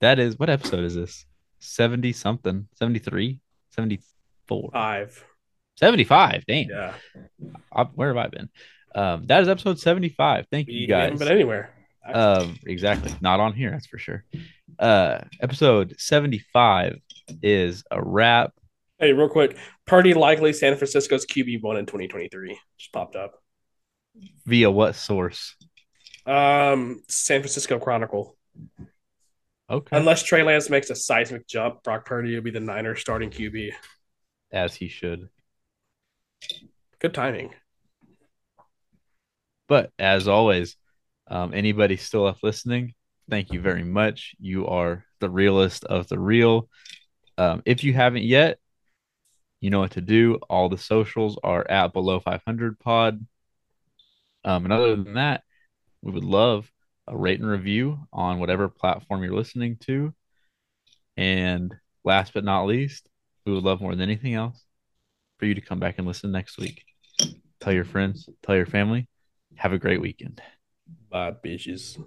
that is what episode is this? 70 something, 73, 74, five, 75. Damn. Yeah. I, where have I been? Um, that is episode 75. Thank you guys. But anywhere. Um, exactly. Not on here, that's for sure. Uh, episode 75 is a wrap. Hey, real quick. Purdy likely San Francisco's QB one in 2023. Just popped up. Via what source? Um, San Francisco Chronicle. Okay. Unless Trey Lance makes a seismic jump, Brock Purdy will be the Niners starting QB. As he should. Good timing. But as always, um, anybody still left listening, thank you very much. You are the realest of the real. Um, if you haven't yet, you know what to do. All the socials are at below 500 pod. Um, and other than that, we would love a rate and review on whatever platform you're listening to. And last but not least, we would love more than anything else for you to come back and listen next week. Tell your friends, tell your family. Have a great weekend. Bye, bitches.